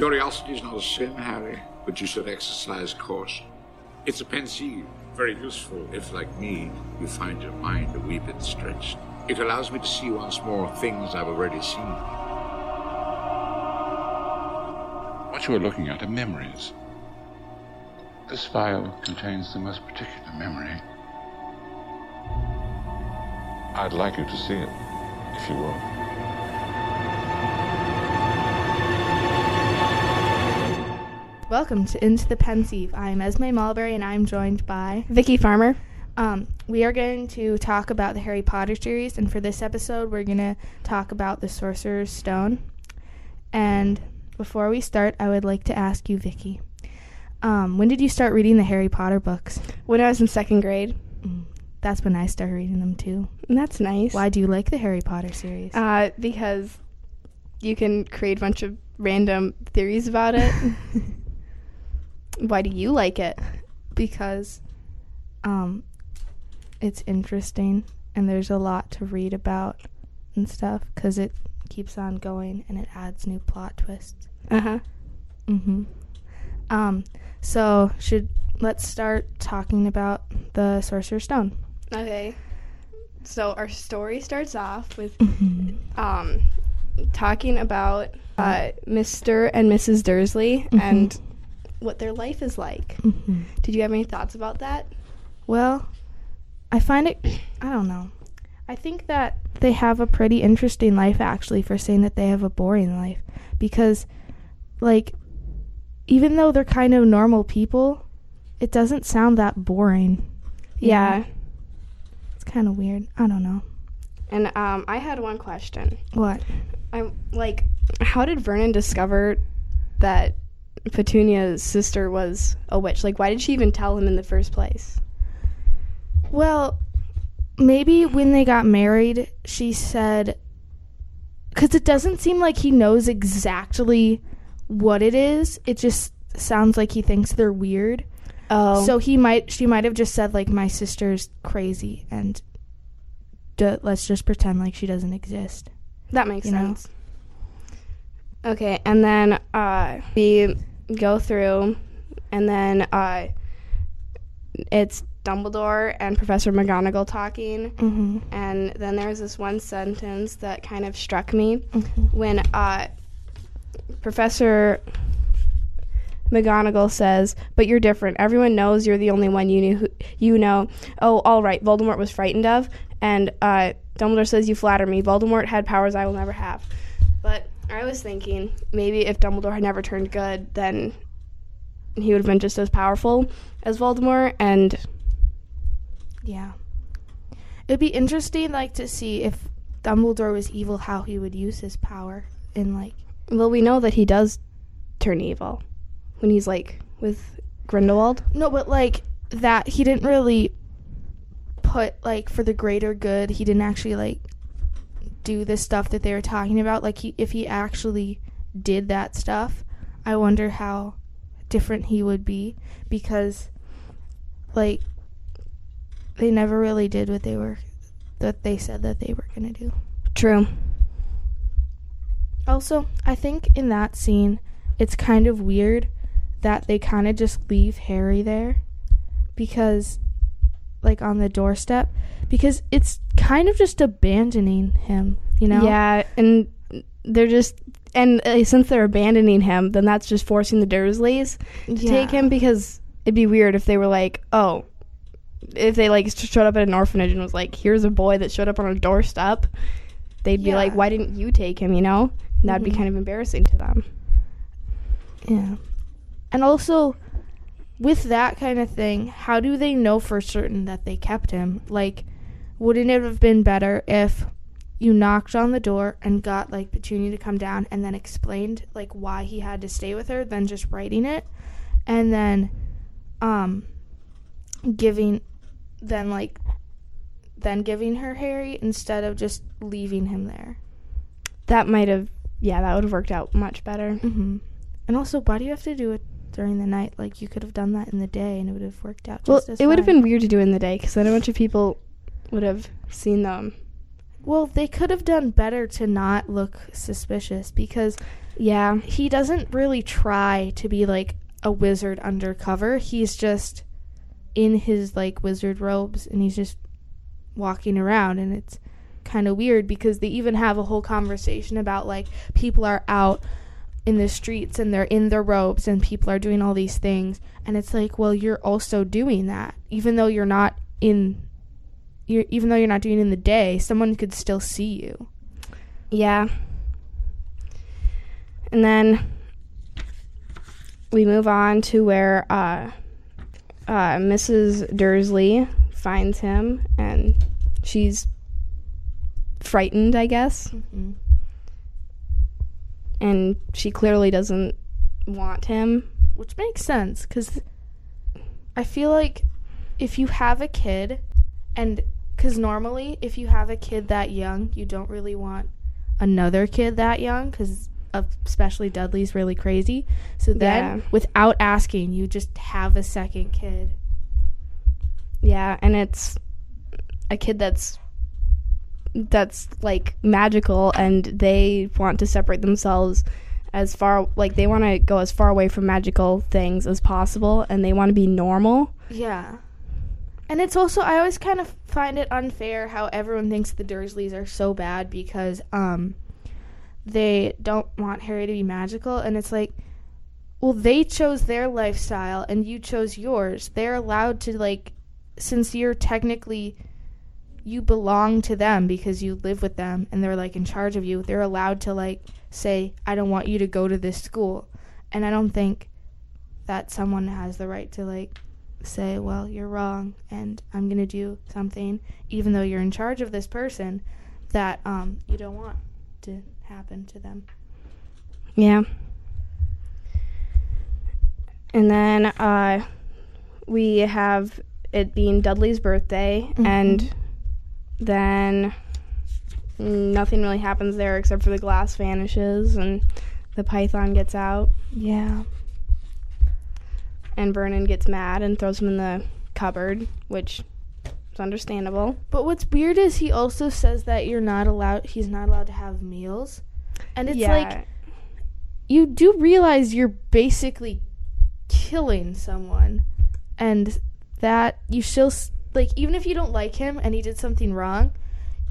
Curiosity is not a sin, Harry, but you should exercise caution. It's a Pensieve, very useful if, like me, you find your mind a wee bit stretched. It allows me to see once more things I've already seen. What you are looking at are memories. This file contains the most particular memory. I'd like you to see it, if you will. Welcome to Into the Pensieve. I'm Esme Mulberry and I'm joined by Vicky Farmer. Um, we are going to talk about the Harry Potter series, and for this episode, we're going to talk about the Sorcerer's Stone. And before we start, I would like to ask you, Vicky, um, when did you start reading the Harry Potter books? When I was in second grade. Mm, that's when I started reading them too. And that's nice. Why do you like the Harry Potter series? Uh, because you can create a bunch of random theories about it. Why do you like it? Because um, it's interesting and there's a lot to read about and stuff because it keeps on going and it adds new plot twists. Uh huh. Mm-hmm. Um, so should let's start talking about the Sorcerer's Stone. Okay. So our story starts off with Mm-hmm. um, talking about uh, Mr. and Mrs. Dursley Mhm. and what their life is like. Mm-hmm. Did you have any thoughts about that? Well, I find it. I don't know. I think that they have a pretty interesting life actually for saying that they have a boring life because, like, even though they're kind of normal people, it doesn't sound that boring. you Yeah. It's kind of weird. I don't know. And um, I had one question. What? I'm like, how did Vernon discover that Petunia's sister was a witch? Like, why did she even tell him in the first place? Well, maybe when they got married, she said, because it doesn't seem like he knows exactly what it is. It just sounds like he thinks they're weird. Oh, So he might, she might have just said like, my sister's crazy, and d- let's just pretend like she doesn't exist. that makes you know. sense. Okay, and then uh, we go through, and then uh, it's Dumbledore and Professor McGonagall talking, Mm-hmm. and then there's this one sentence that kind of struck me. Mm-hmm. when uh, Professor McGonagall says, "But you're different. Everyone knows you're the only one you knew. Who, you know. Oh, all right. Voldemort was frightened of." And uh, Dumbledore says, "You flatter me. Voldemort had powers I will never have." But I was thinking maybe if Dumbledore had never turned good, then he would have been just as powerful as Voldemort. And Yeah. It'd be interesting, like, to see if Dumbledore was evil, how he would use his power in like well, we know that he does turn evil when he's like with Grindelwald. No, but like that he didn't really put like for the greater good. He didn't actually like do the stuff that they were talking about. Like he if he actually did that stuff, I wonder how different he would be because like they never really did what they were that they said that they were going to do. True. Also, I think in that scene, it's kind of weird that they kind of just leave Harry there because, like, on the doorstep, because it's kind of just abandoning him, you know? Yeah, and they're just and uh, since they're abandoning him, then that's just forcing the Dursleys to take him because it'd be weird if they were like, oh, if they like showed up at an orphanage and was like, here's a boy that showed up on a doorstep, they'd be like, why didn't you take him? You know, and that'd be Mhm. kind of embarrassing to them. Yeah. And also, with that kind of thing, how do they know for certain that they kept him? Like, wouldn't it have been better if you knocked on the door and got like Petunia to come down and then explained like why he had to stay with her than just writing it and then um giving then like then giving her Harry instead of just leaving him there. That might have, yeah, that would have worked out much better. hmm And also, why do you have to do it during the night? Like you could have done that in the day, and it would have worked out. Well, as it would have been weird to do in the day because then a bunch of people would have seen them Well, they could have done better to not look suspicious because Yeah. he doesn't really try to be like a wizard undercover. He's just in his like wizard robes and he's just walking around and it's kind of weird because they even have a whole conversation about like people are out in the streets and they're in their robes and people are doing all these things and it's like well you're also doing that even though you're not in you're even though you're not doing it in the day someone could still see you Yeah. And then we move on to where uh, uh, Mrs. Dursley finds him and she's frightened, I guess. mm-hmm. And she clearly doesn't want him. which makes sense because I feel like if you have a kid, and because normally if you have a kid that young, you don't really want another kid that young because especially Dudley's really crazy. So then, Yeah. without asking, you just have a second kid. Yeah, and it's a kid that's that's like magical and they want to separate themselves as far like they want to go as far away from magical things as possible and they want to be normal. Yeah. And it's also I always kind of find it unfair how everyone thinks the Dursleys are so bad because um they don't want Harry to be magical and it's like well they chose their lifestyle and you chose yours. They're allowed to like since you're technically you belong to them because you live with them and they're like in charge of you. They're allowed to like say I don't want you to go to this school. And I don't think that someone has the right to like say, well, you're wrong and I'm going to do something, even though you're in charge of this person, that um, you don't want to happen to them. Yeah. And then uh we have it being Dudley's birthday and then nothing really happens there except for the glass vanishes and the python gets out Yeah. And Vernon gets mad and throws him in the cupboard, which is understandable. But what's weird is he also says that you're not allowed, he's not allowed to have meals. And it's like, you do realize you're basically killing someone. And that you still, s- like, even if you don't like him and he did something wrong,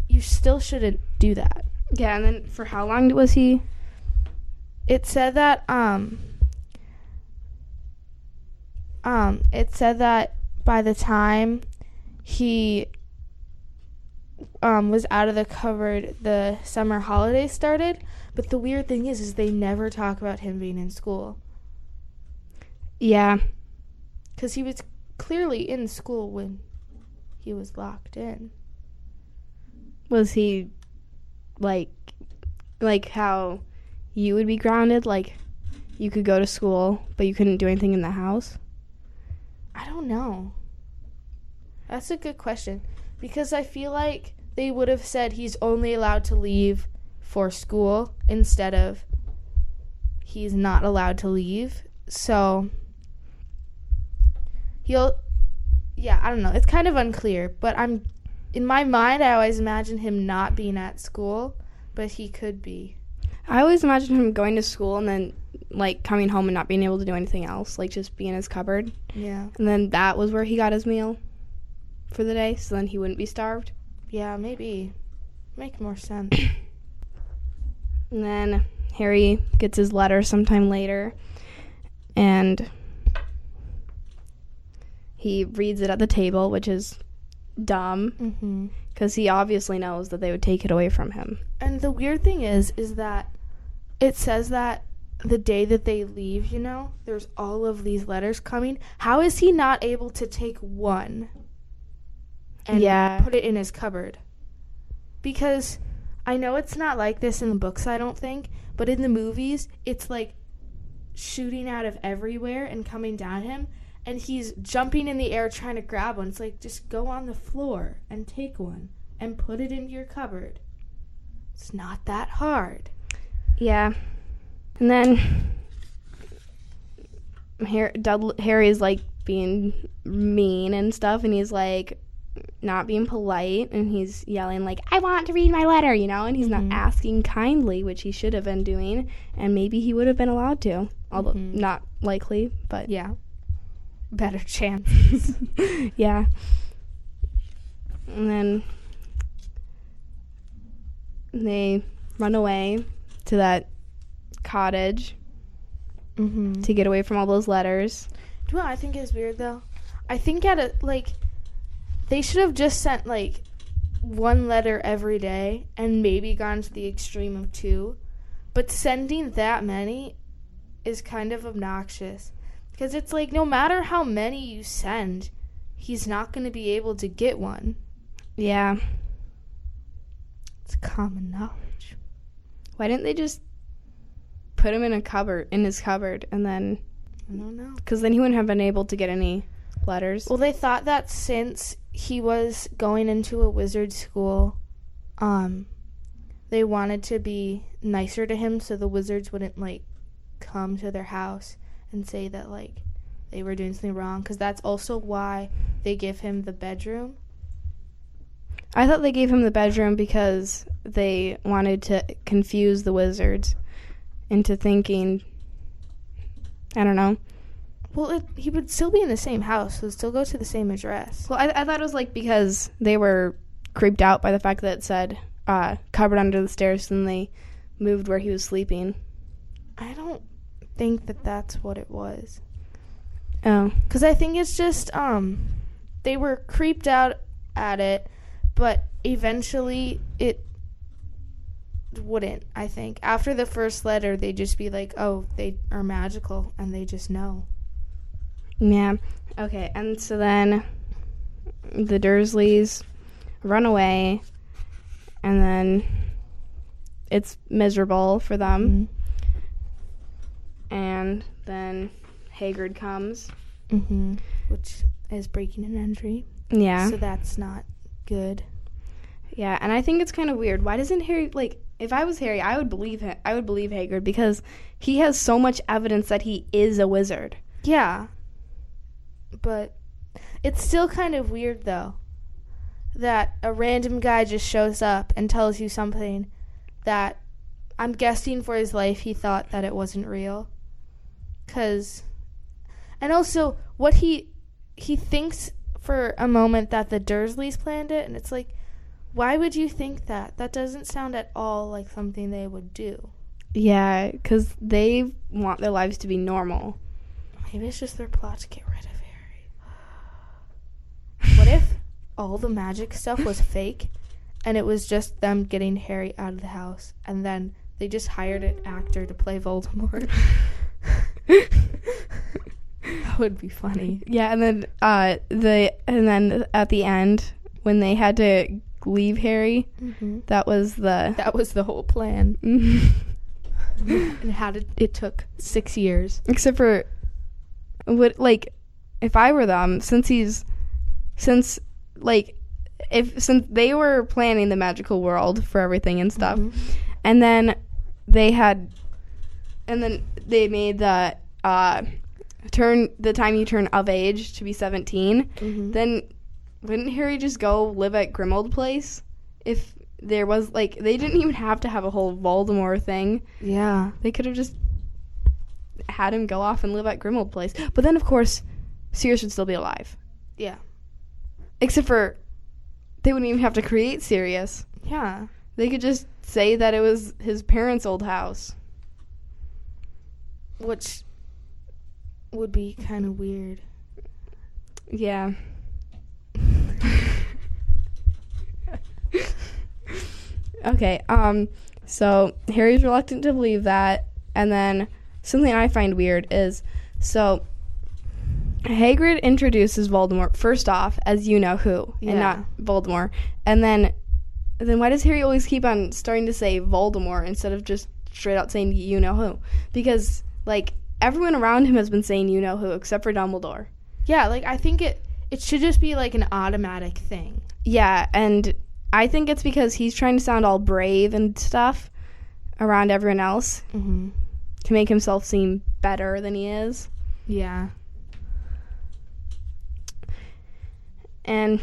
you still shouldn't do that. yeah, and then for how long was he? it said that um um it said that by the time he um was out of the cupboard the summer holidays started but the weird thing is is they never talk about him being in school. Yeah, cuz he was clearly in school when he was locked in. Was he like like how you would be grounded? Like you could go to school but you couldn't do anything in the house I don't know. That's a good question because I feel like they would have said he's only allowed to leave for school instead of he's not allowed to leave. So he'll yeah, I don't know. It's kind of unclear, but I'm in my mind I always imagine him not being at school, but he could be. i always imagine him going to school and then like coming home and not being able to do anything else like just be in his cupboard Yeah. and then that was where he got his meal for the day so then he wouldn't be starved Yeah, maybe. Make more sense. And then Harry gets his letter sometime later and he reads it at the table, which is dumb mm-hmm. because he obviously knows that they would take it away from him. And the weird thing is, is that it says that the day that they leave, you know, there's all of these letters coming. How is he not able to take one and Yeah. put it in his cupboard? Because I know it's not like this in the books, I don't think, but in the movies, it's like shooting out of everywhere and coming down him. And he's jumping in the air trying to grab one. It's like, just go on the floor and take one and put it into your cupboard. It's not that hard. Yeah. And then Harry, Dudley, Harry's like being mean and stuff, and he's like, not being polite and he's yelling like I want to read my letter, you know, and he's Mhm. not asking kindly, which he should have been doing, and maybe he would have been allowed to, although Mhm. not likely, but Yeah. Better chances. yeah. And then they run away to that cottage mm-hmm. to get away from all those letters. Do you know I think is weird though? I think at a like they should have just sent like one letter every day and maybe gone to the extreme of two. But sending that many is kind of obnoxious. Because it's like no matter how many you send, he's not going to be able to get one. Yeah. It's common knowledge. Why didn't they just put him in a cupboard in his cupboard and then I don't know. because then he wouldn't have been able to get any letters. Well, they thought that since he was going into a wizard school, um, they wanted to be nicer to him so the wizards wouldn't like come to their house and say that like they were doing something wrong because that's also why they give him the bedroom. I thought they gave him the bedroom because they wanted to confuse the wizards into thinking. I don't know. Well, it, he would still be in the same house, He'd still go to the same address. Well, I, I thought it was like because they were creeped out by the fact that it said uh, cupboard under the stairs, and they moved where he was sleeping. I don't think that that's what it was. Oh, Because I think it's just, um, they were creeped out at it, but eventually it wouldn't, I think. After the first letter, they'd just be like, oh, they are magical, and they just know. yeah. Okay, and so then the Dursleys run away, and then it's miserable for them. And then Hagrid comes. Mm-hmm. Which is breaking an entry. Yeah. So that's not good. Yeah, and I think it's kind of weird. Why doesn't Harry like if I was Harry, I would believe him. I would believe Hagrid because he has so much evidence that he is a wizard. Yeah. But it's still kind of weird, though, that a random guy just shows up and tells you something that I'm guessing for his life he thought that it wasn't real. Cause, and also what he he thinks for a moment that the Dursleys planned it, and it's like, why would you think that? That doesn't sound at all like something they would do. Yeah, cuz they want their lives to be normal. Maybe it's just their plot to get rid of Harry. What if all the magic stuff was fake and it was just them getting Harry out of the house and then they just hired an actor to play Voldemort? that would be funny. Yeah, and then uh the and then at the end when they had to leave Harry, Mm-hmm. that was the That was the whole plan. and how did it took six years. except for what like if I were them since he's since like if since they were planning the magical world for everything and stuff Mhm. and then they had and then they made the uh turn the time you turn of age to be 17 Mhm. then wouldn't harry just go live at grimmauld place if there was like they didn't even have to have a whole voldemort thing Yeah. they could have just had him go off and live at grimmauld place but then of course sirius would still be alive Yeah. except for they wouldn't even have to create sirius Yeah. they could just say that it was his parents old house Which would be kind of weird. Yeah. okay, um so Harry's reluctant to believe that and then something I find weird is so Hagrid introduces Voldemort first off as you know who and Yeah. not Voldemort. And then then why does Harry always keep on starting to say Voldemort instead of just straight out saying you know who? Because like everyone around him has been saying you know who except for Dumbledore. Yeah, like I think it it should just be like an automatic thing. Yeah, and I think it's because he's trying to sound all brave and stuff around everyone else Mm-hmm. to make himself seem better than he is. Yeah. And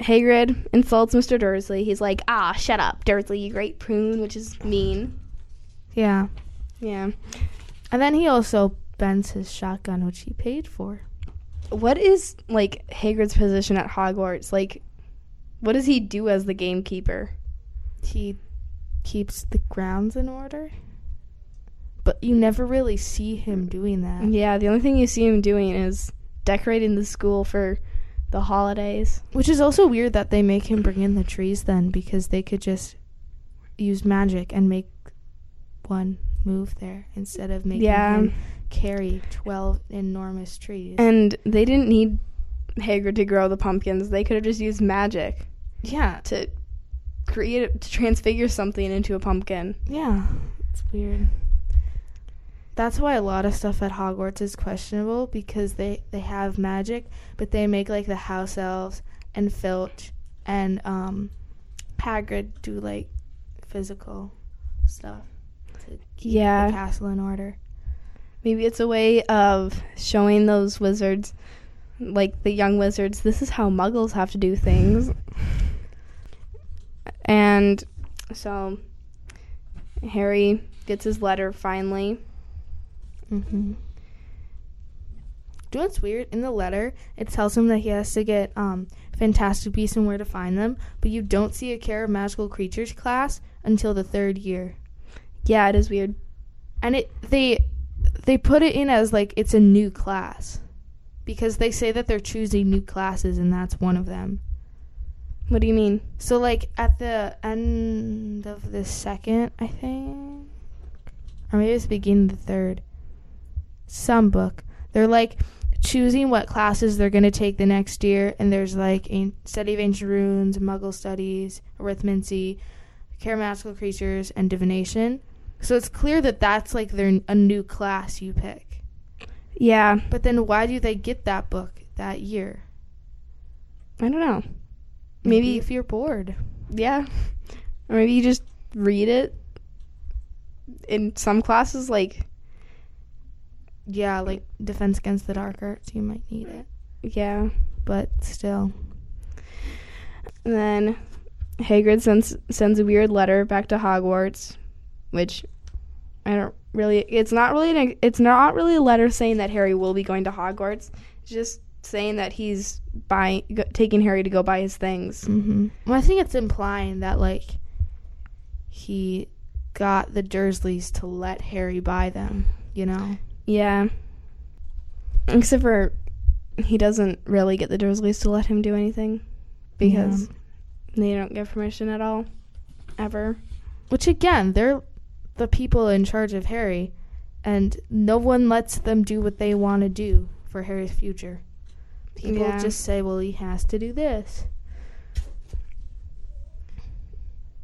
Hagrid insults Mr. Dursley. He's like, "Ah, shut up, Dursley, you great prune," which is mean. Yeah. Yeah. And then he also bends his shotgun, which he paid for. What is like Hagrid's position at Hogwarts? Like, what does he do as the gamekeeper? He keeps the grounds in order. But you never really see him doing that. Yeah, the only thing you see him doing is decorating the school for the holidays. Which is also weird that they make him bring in the trees then because they could just use magic and make one move there instead of making Yeah. him carry 12 enormous trees. And they didn't need Hagrid to grow the pumpkins. They could have just used magic yeah. to create it, to transfigure something into a pumpkin. Yeah. It's weird. That's why a lot of stuff at Hogwarts is questionable because they they have magic, but they make like the house elves and Filch and um Hagrid do like physical stuff to keep Yeah. the castle in order. Maybe it's a way of showing those wizards, like the young wizards, this is how muggles have to do things. And so Harry gets his letter finally. Mm-hmm. Do you know what's weird? In the letter, it tells him that he has to get um, Fantastic Beasts and where to find them, but you don't see a Care of Magical Creatures class until the third year. Yeah, it is weird. and it they they put it in as like it's a new class. Because they say that they're choosing new classes and that's one of them. What do you mean? so like at the end of the second i think? Or maybe it's the beginning of the third. Some book. They're like choosing what classes they're going to take the next year and there's like a study of ancient runes muggle studies arithmancy magical creatures and divination so it's clear that that's like their a new class you pick Yeah, but then why do they get that book that year I don't know. maybe Maybe- if you're bored Yeah. Or maybe you just read it. In some classes, like, yeah like defense against the dark arts you might need it yeah. but still And then Hagrid sends sends a weird letter back to Hogwarts, which I don't really. It's not really. An, it's not really a letter saying that Harry will be going to Hogwarts. It's just saying that he's buying, go, taking Harry to go buy his things. Mm-hmm. Well, I think it's implying that like he got the Dursleys to let Harry buy them. You know. Yeah. Except for he doesn't really get the Dursleys to let him do anything because they don't give permission at all, ever. Which again, they're the people in charge of Harry, and no one lets them do what they want to do for Harry's future. People Yeah. just say, "Well, he has to do this."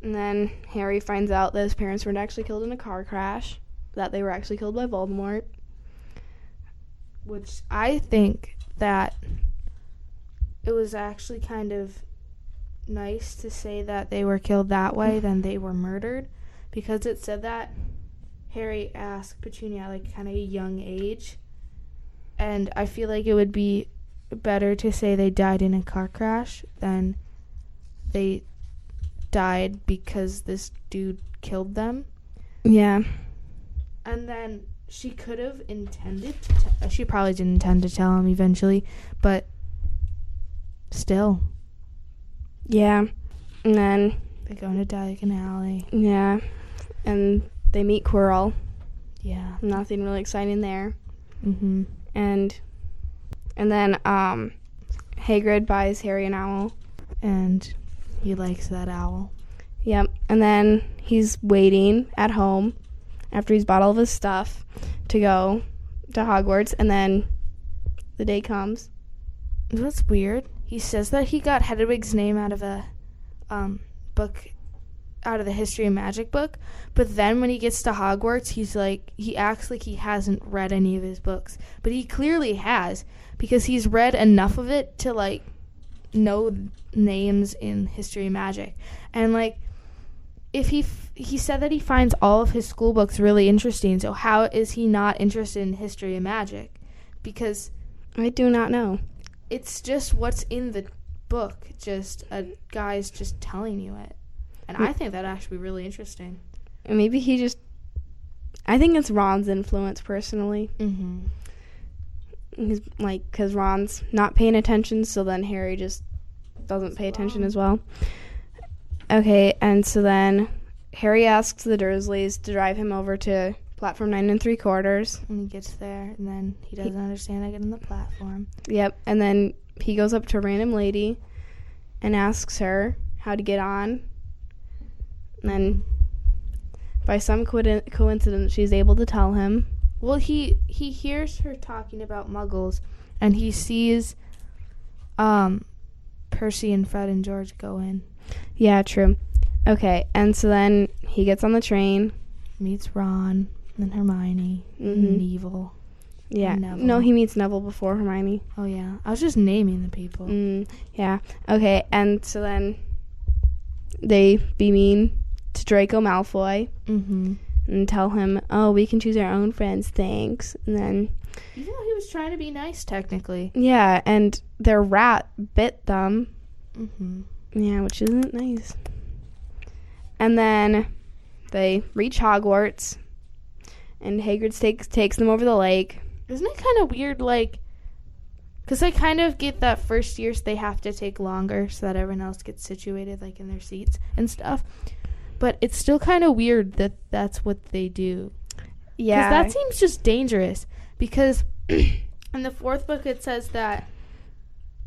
And then Harry finds out that his parents weren't actually killed in a car crash, that they were actually killed by Voldemort. Which I think that it was actually kind of nice to say that they were killed that way than they were murdered because it said that Harry asked Petunia like kind of a young age and I feel like it would be better to say they died in a car crash than they died because this dude killed them Yeah. and then she could have intended to te- uh, she probably didn't intend to tell him eventually but still Yeah. And then, they go into Diagon Alley yeah. And they meet Quirrell. yeah Nothing really exciting there. mm-hmm And and then um Hagrid buys Harry an owl. and he likes that owl Yep. And then he's waiting at home after he's bought all of his stuff to go to Hogwarts and then the day comes. That's weird. He says that he got Hedwig's name out of a um, book, out of the History of Magic book. But then when he gets to Hogwarts, he's like, he acts like he hasn't read any of his books. But he clearly has, because he's read enough of it to, like, know names in History of Magic. And, like, if he f- he said that he finds all of his school books really interesting, so how is he not interested in History of Magic? Because I do not know. it's just what's in the book just a guy's just telling you it. And Hmm. I think that actually be really interesting. And maybe he just. I think it's Ron's influence personally. Mm-hmm. He's like, because Ron's not paying attention, so then Harry just doesn't pay attention as well. Okay, and so then Harry asks the Dursleys to drive him over to platform nine and three quarters. When he gets there, and then he doesn't understand I get on the platform. Yep, and then he goes up to a random lady and asks her how to get on. And then, by some coin- coincidence, she's able to tell him. Well, he he hears her talking about Muggles, and he sees, um, Percy and Fred and George go in. Yeah, true. Okay, and so then he gets on the train. Meets Ron and Hermione Mhm. and Neville. Yeah, Neville. no, he meets Neville before Hermione. Oh yeah, I was just naming the people. Mm, yeah. Okay, and so then they be mean to Draco Malfoy Mm-hmm. and tell him, "Oh, we can choose our own friends, thanks." And then Even though he was trying to be nice, technically. yeah, and their rat bit them. Mm-hmm. Yeah, which isn't nice. And then they reach Hogwarts, and Hagrid takes takes them over the lake. Isn't it kind of weird, like, because I kind of get that first years they have to take longer so that everyone else gets situated, like, in their seats and stuff. But it's still kind of weird that that's what they do. Yeah, Because that seems just dangerous. Because in the fourth book, it says that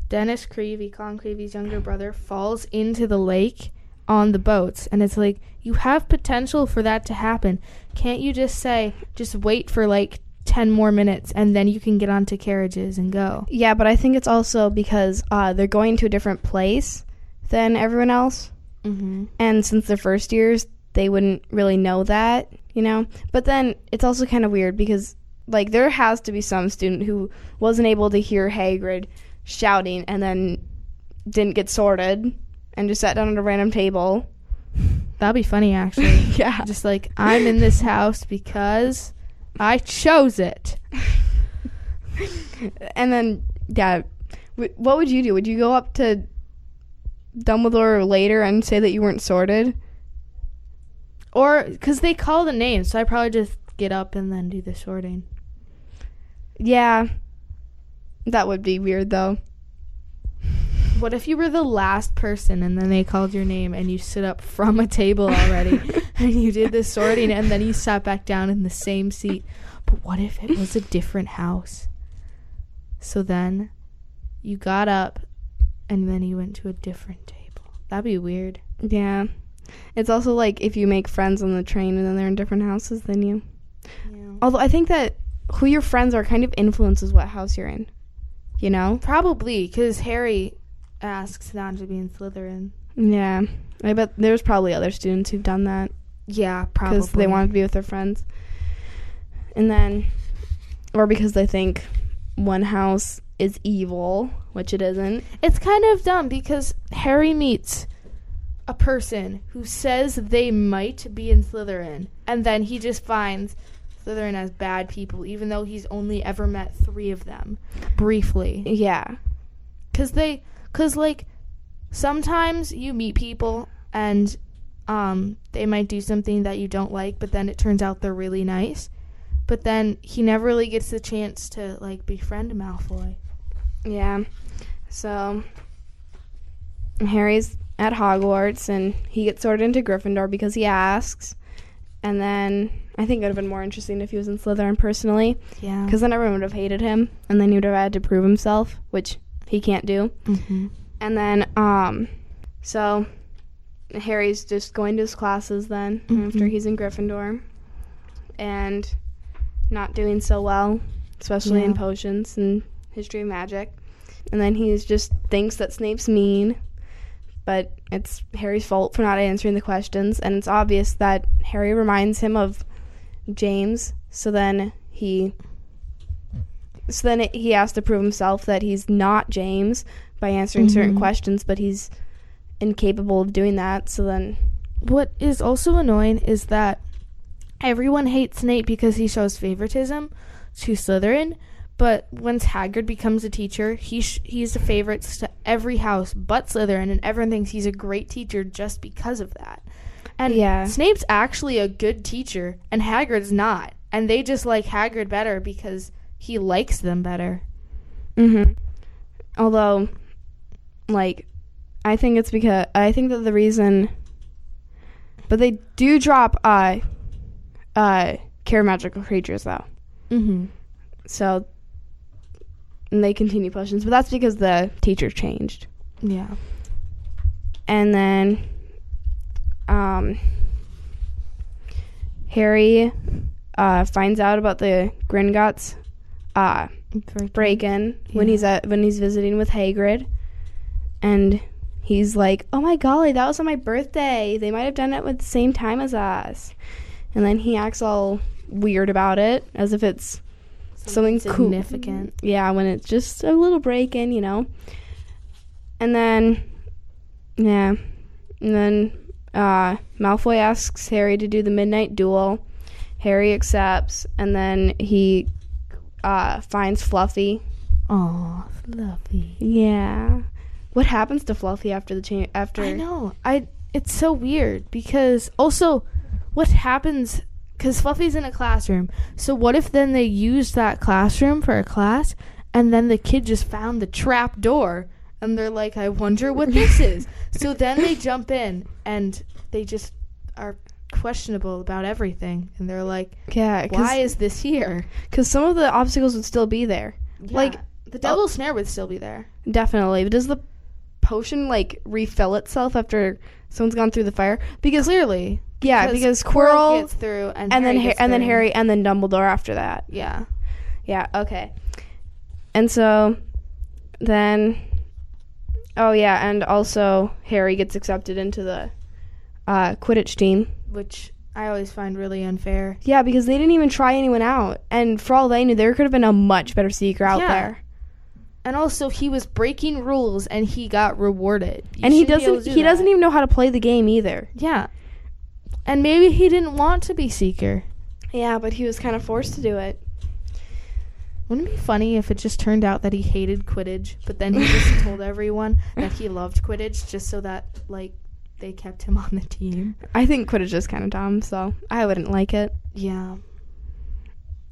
Dennis Creevey, Colin Creevey's younger brother, falls into the lake on the boats. And it's like, you have potential for that to happen. Can't you just say, just wait for like 10 more minutes and then you can get onto carriages and go? Yeah, but I think it's also because uh, they're going to a different place than everyone else. Mm-hmm. And since they're first years, they wouldn't really know that, you know? But then it's also kind of weird because, like, there has to be some student who wasn't able to hear Hagrid shouting and then didn't get sorted and just sat down at a random table. That'd be funny, actually. Yeah. just like, I'm in this house because I chose it. And then, yeah, w- what would you do? Would you go up to Dumbledore later and say that you weren't sorted? Or, because they call the name, so I probably just get up and then do the sorting. Yeah. That would be weird, though. What if you were the last person and then they called your name and you stood up from a table already and you did the sorting and then you sat back down in the same seat? But what if it was a different house? So then you got up and then you went to a different table. That'd be weird. Yeah. It's also like if you make friends on the train and then they're in different houses than you. Yeah. Although I think that who your friends are kind of influences what house you're in. You know? Probably because Harry asks not to be in Slytherin. Yeah. I bet there's probably other students who've done that Yeah, probably. because they want to be with their friends. And then, or because they think one house is evil, which it isn't. It's kind of dumb because Harry meets a person who says they might be in Slytherin, and then he just finds Slytherin as bad people, even though he's only ever met three of them briefly. Yeah. Cause they, cause like, sometimes you meet people and um they might do something that you don't like, but then it turns out they're really nice. But then he never really gets the chance to like befriend Malfoy. Yeah. So Harry's at Hogwarts and he gets sorted into Gryffindor because he asks. And then I think it would have been more interesting if he was in Slytherin personally, Yeah. because then everyone would have hated him, and then he would have had to prove himself, which he can't do. hmm And then, um, so Harry's just going to his classes then after Mhm. he's in Gryffindor, and not doing so well, especially in potions and history of magic. And then he just thinks that Snape's mean, but it's Harry's fault for not answering the questions, and it's obvious that Harry reminds him of James. So then he, so then he has to prove himself that he's not James by answering certain Mhm. questions, but he's incapable of doing that. So then, What is also annoying is that everyone hates Snape because he shows favoritism to Slytherin, But once Hagrid becomes a teacher, he sh- he's a favorite to every house but Slytherin, and everyone thinks he's a great teacher just because of that. And Yeah. Snape's actually a good teacher, and Hagrid's not. And they just like Hagrid better because he likes them better. Mm-hmm. Although, like, I think it's because I think that the reason, but they do drop uh, uh, care magical creatures though. Mm-hmm. So, and they continue potions, but that's because the teacher changed. Yeah. And then, um, Harry uh, finds out about the Gringotts uh, break in when Yeah. he's at when he's visiting with Hagrid, and he's like, "Oh my golly, that was on my birthday. They might have done it at the same time as us." And then he acts all weird about it, as if it's something cool. significant. Yeah, when it's just a little break in, you know. And then, yeah, and then uh, Malfoy asks Harry to do the midnight duel. Harry accepts, and then he uh, finds Fluffy. Oh, Fluffy. Yeah. What happens to Fluffy after the change? After I know. I. It's so weird because also, what happens? Because Fluffy's in a classroom. So what if then they used that classroom for a class, and then the kid just found the trap door, and they're like, "I wonder what this is." So then they jump in, and they just are questionable about everything, and they're like, Yeah, "Why is this here?" Because some of the obstacles would still be there. Like, Yeah. the devil's snare would still be there. Definitely. But does the potion like refill itself after someone's gone through the fire? Because Clearly, yeah, because Quirrell gets through, and, and then Harry Har- gets and then. Harry and then Dumbledore after that. Yeah. Yeah, okay. And so then oh yeah, and also Harry gets accepted into the uh, Quidditch team. which I always find really unfair. Yeah, because they didn't even try anyone out. And for all they knew, there could have been a much better seeker out Yeah. there. And also, he was breaking rules and he got rewarded. You and he shouldn't be able doesn't to do he doesn't even know how to play the game either. Yeah. And maybe he didn't want to be Seeker. Yeah, but he was kind of forced to do it. Wouldn't it be funny if it just turned out that he hated Quidditch, but then he just told everyone that he loved Quidditch just so that, like, they kept him on the team? I think Quidditch is kind of dumb, so I wouldn't like it. Yeah.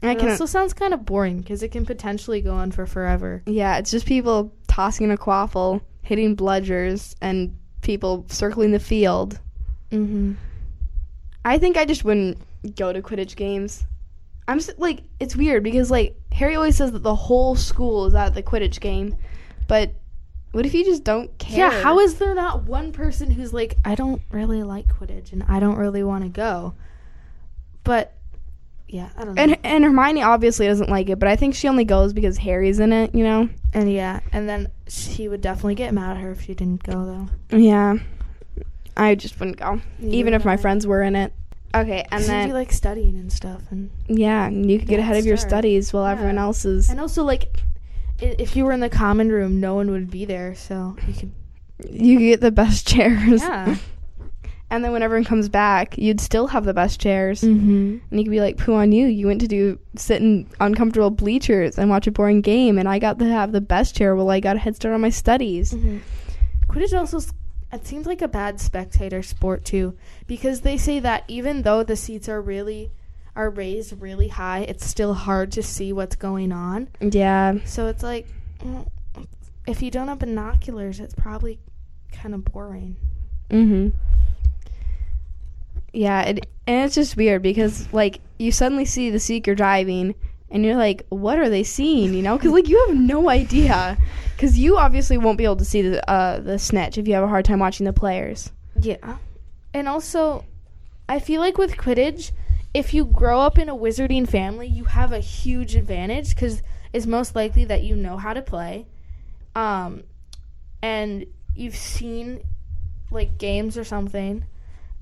I It can also sounds kind of boring because it can potentially go on for forever. Yeah, it's just people tossing a quaffle, hitting bludgers, and people circling the field. Mm-hmm. I think I just wouldn't go to Quidditch games. I'm s like, it's weird because like Harry always says that the whole school is at the Quidditch game, but what if you just don't care? Yeah, how is there not one person who's like, I don't really like Quidditch and I don't really want to go? But yeah, I don't know. and and Hermione obviously doesn't like it, but I think she only goes because Harry's in it. You know? And yeah, and then she would definitely get mad at her if she didn't go though. Yeah. I just wouldn't go, Neither even if my friends were in it. Okay, and And then then you like studying and stuff, and yeah, and you could get Yeah, ahead of your sure. studies while everyone else is. and also like, i- if you were in the common room, no one would be there, so you could. You could get the best chairs. Yeah. And then when everyone comes back, you'd still have the best chairs. Mm-hmm. And you could be like, poo on you. You went to do sit in uncomfortable bleachers and watch a boring game, and I got to have the best chair while I got a head start on my studies. Mm-hmm. Quidditch also s- it seems like a bad spectator sport too, because they say that even though the seats are really are raised really high, it's still hard to see what's going on. Yeah. So it's like, mm, if you don't have binoculars, it's probably kind of boring. Mm-hmm. Yeah, it, and it's just weird because like you suddenly see the seeker driving, and you're like, what are they seeing? You know, because like you have no idea, because you obviously won't be able to see the uh, the snitch if you have a hard time watching the players. Yeah. And also, I feel like with Quidditch, if you grow up in a wizarding family, you have a huge advantage because it's most likely that you know how to play. Um, and you've seen like games or something.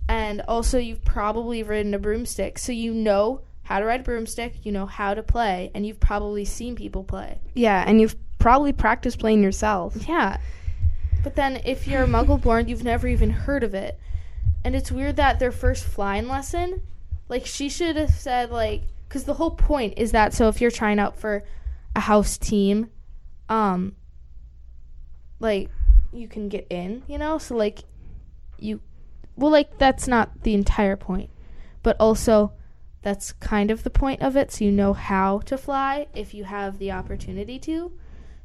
And also, you've probably ridden a broomstick. So you know how to ride a broomstick, you know how to play, and you've probably seen people play. Yeah, and you've probably practiced playing yourself. Yeah. But then if you're a muggle born, you've never even heard of it. And it's weird that their first flying lesson, like she should have said like cuz the whole point is that so if you're trying out for a house team, um, like you can get in, you know. So like you, well, like that's not the entire point, but also that's kind of the point of it. So you know how to fly if you have the opportunity to.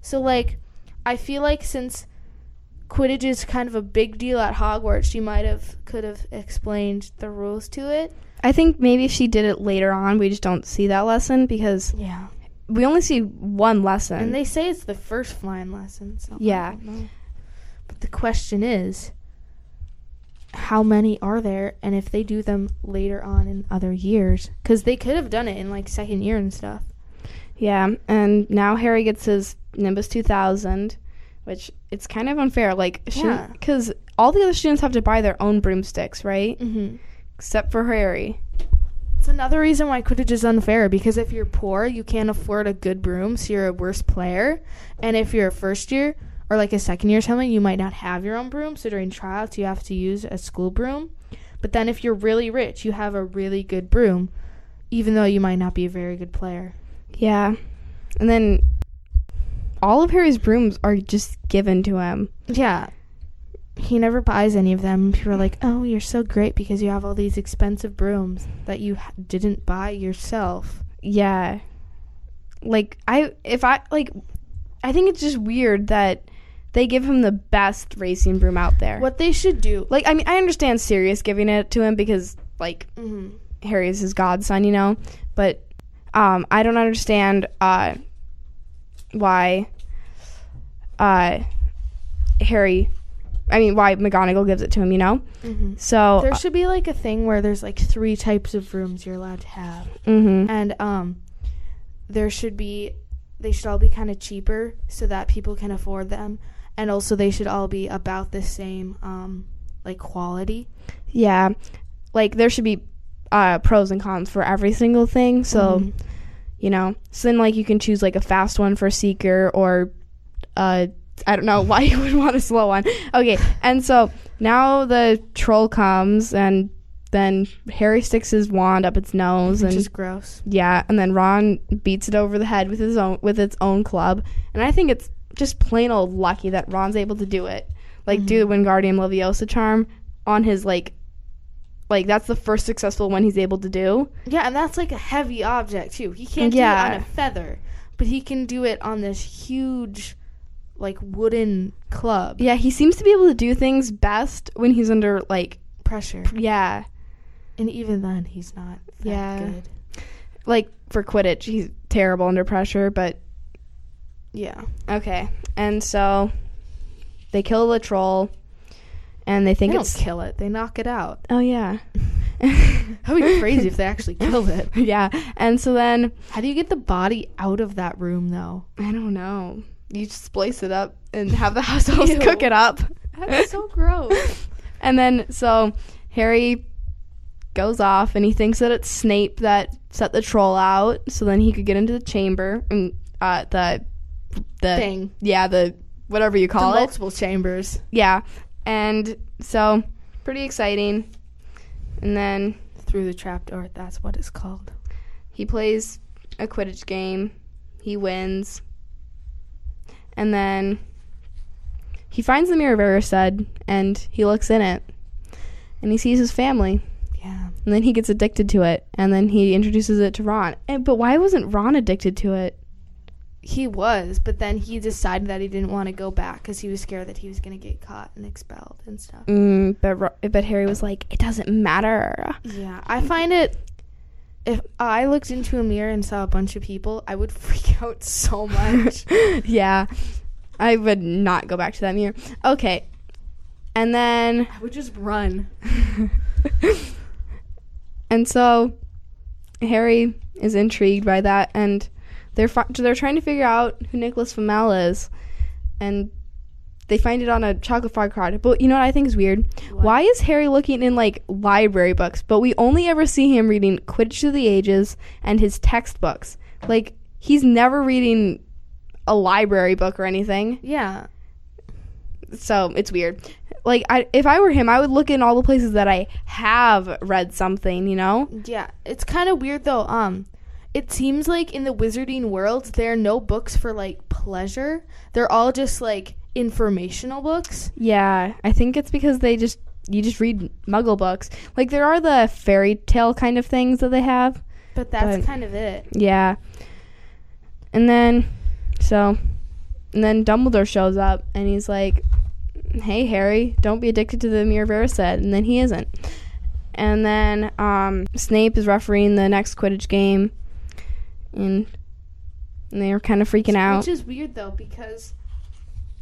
So like, I feel like since Quidditch is kind of a big deal at Hogwarts, she might have could have explained the rules to it. I think maybe if she did it later on, we just don't see that lesson because Yeah. we only see one lesson. And they say it's the first flying lesson. So Yeah. But the question is, how many are there, and if they do them later on in other years? Because they could have done it in like second year and stuff. yeah, and now Harry gets his Nimbus 2000, which it's kind of unfair. Like, Yeah. because all the other students have to buy their own broomsticks, right? Mm-hmm. Except for Harry. It's another reason why Quidditch is unfair because if you're poor, you can't afford a good broom, so you're a worse player. And if you're a first year or like a second year or something, you might not have your own broom. So during tryouts, you have to use a school broom. But then if you're really rich, you have a really good broom, even though you might not be a very good player. Yeah. And then all of Harry's brooms are just given to him. Yeah. He never buys any of them. People are like, "Oh, you're so great because you have all these expensive brooms that you didn't buy yourself." Yeah. Like I if I like I think it's just weird that they give him the best racing broom out there. What they should do, Like I mean I understand Sirius giving it to him because like Mhm. Harry is his godson, you know, but um I don't understand uh why uh Harry I mean why McGonagall gives it to him, you know? Mhm. So There should be like a thing where there's like three types of rooms you're allowed to have, mhm. and um, there should be they should all be kind of cheaper so that people can afford them, and also they should all be about the same um like quality. Yeah. Like there should be uh pros and cons for every single thing. So Mhm. you know so then like you can choose like a fast one for seeker or uh i don't know why you would want a slow one okay and so now the troll comes and then harry sticks his wand up its nose which and is gross. yeah and then ron beats it over the head with his own with its own club and i think it's just plain old lucky that ron's able to do it like do the wingardium leviosa charm on his like like that's the first successful one he's able to do Yeah, and that's like a heavy object too. He can't Yeah. do it on a feather, but he can do it on this huge, like wooden club. Yeah, he seems to be able to do things best when he's under like Pressure, yeah, and even then, he's not that Yeah. good. like for Quidditch, he's terrible under pressure, but Yeah. okay. And so they kill the troll and they think They it's don't kill it; they knock it out. Oh yeah. That'd be crazy if they actually killed it. yeah. And so then How do you get the body out of that room, though? I don't know. You just splice it up and have the house elves Ew. cook it up. That's so gross. And then so Harry goes off and he thinks that it's Snape that set the troll out so then he could get into the chamber and uh the the Thing. Yeah, the whatever you The call it. multiple chambers Yeah. And so pretty exciting. And then through the trapdoor. That's what it's called. he plays a Quidditch game. He wins. And then he finds the Mirror of Erised and he looks in it. And he sees his family. Yeah. And then he gets addicted to it. And then he introduces it to Ron. And, but why wasn't Ron addicted to it? He was, but then he decided that he didn't want to go back because he was scared that he was going to get caught and expelled and stuff. Mm, but but Harry was like, it doesn't matter. Yeah, I find it. If I looked into a mirror and saw a bunch of people, I would freak out so much. yeah. I would not go back to that mirror. Okay. And then I would just run. and so Harry is intrigued by that and they're fi- they're trying to figure out who Nicholas Flamel is and they find it on a chocolate frog card. But you know what I think is weird? What? Why is Harry looking in like library books, but we only ever see him reading Quidditch of the Ages and his textbooks? Like he's never reading a library book or anything. Yeah. so it's weird. Like I, if I were him, I would look in all the places that I have read something. You know? Yeah. It's kind of weird though. Um, it seems like in the wizarding world there are no books for like pleasure. They're all just like informational books. Yeah, I think it's because they just you just read Muggle books. Like there are the fairy tale kind of things that they have. But that's But- kind of it. Yeah. And then so and then Dumbledore shows up and he's like, "Hey Harry, don't be addicted to the Mirror Erised." And then he isn't. And then um, Snape is refereeing the next Quidditch game, and, and they were kind of freaking out. Which is weird though because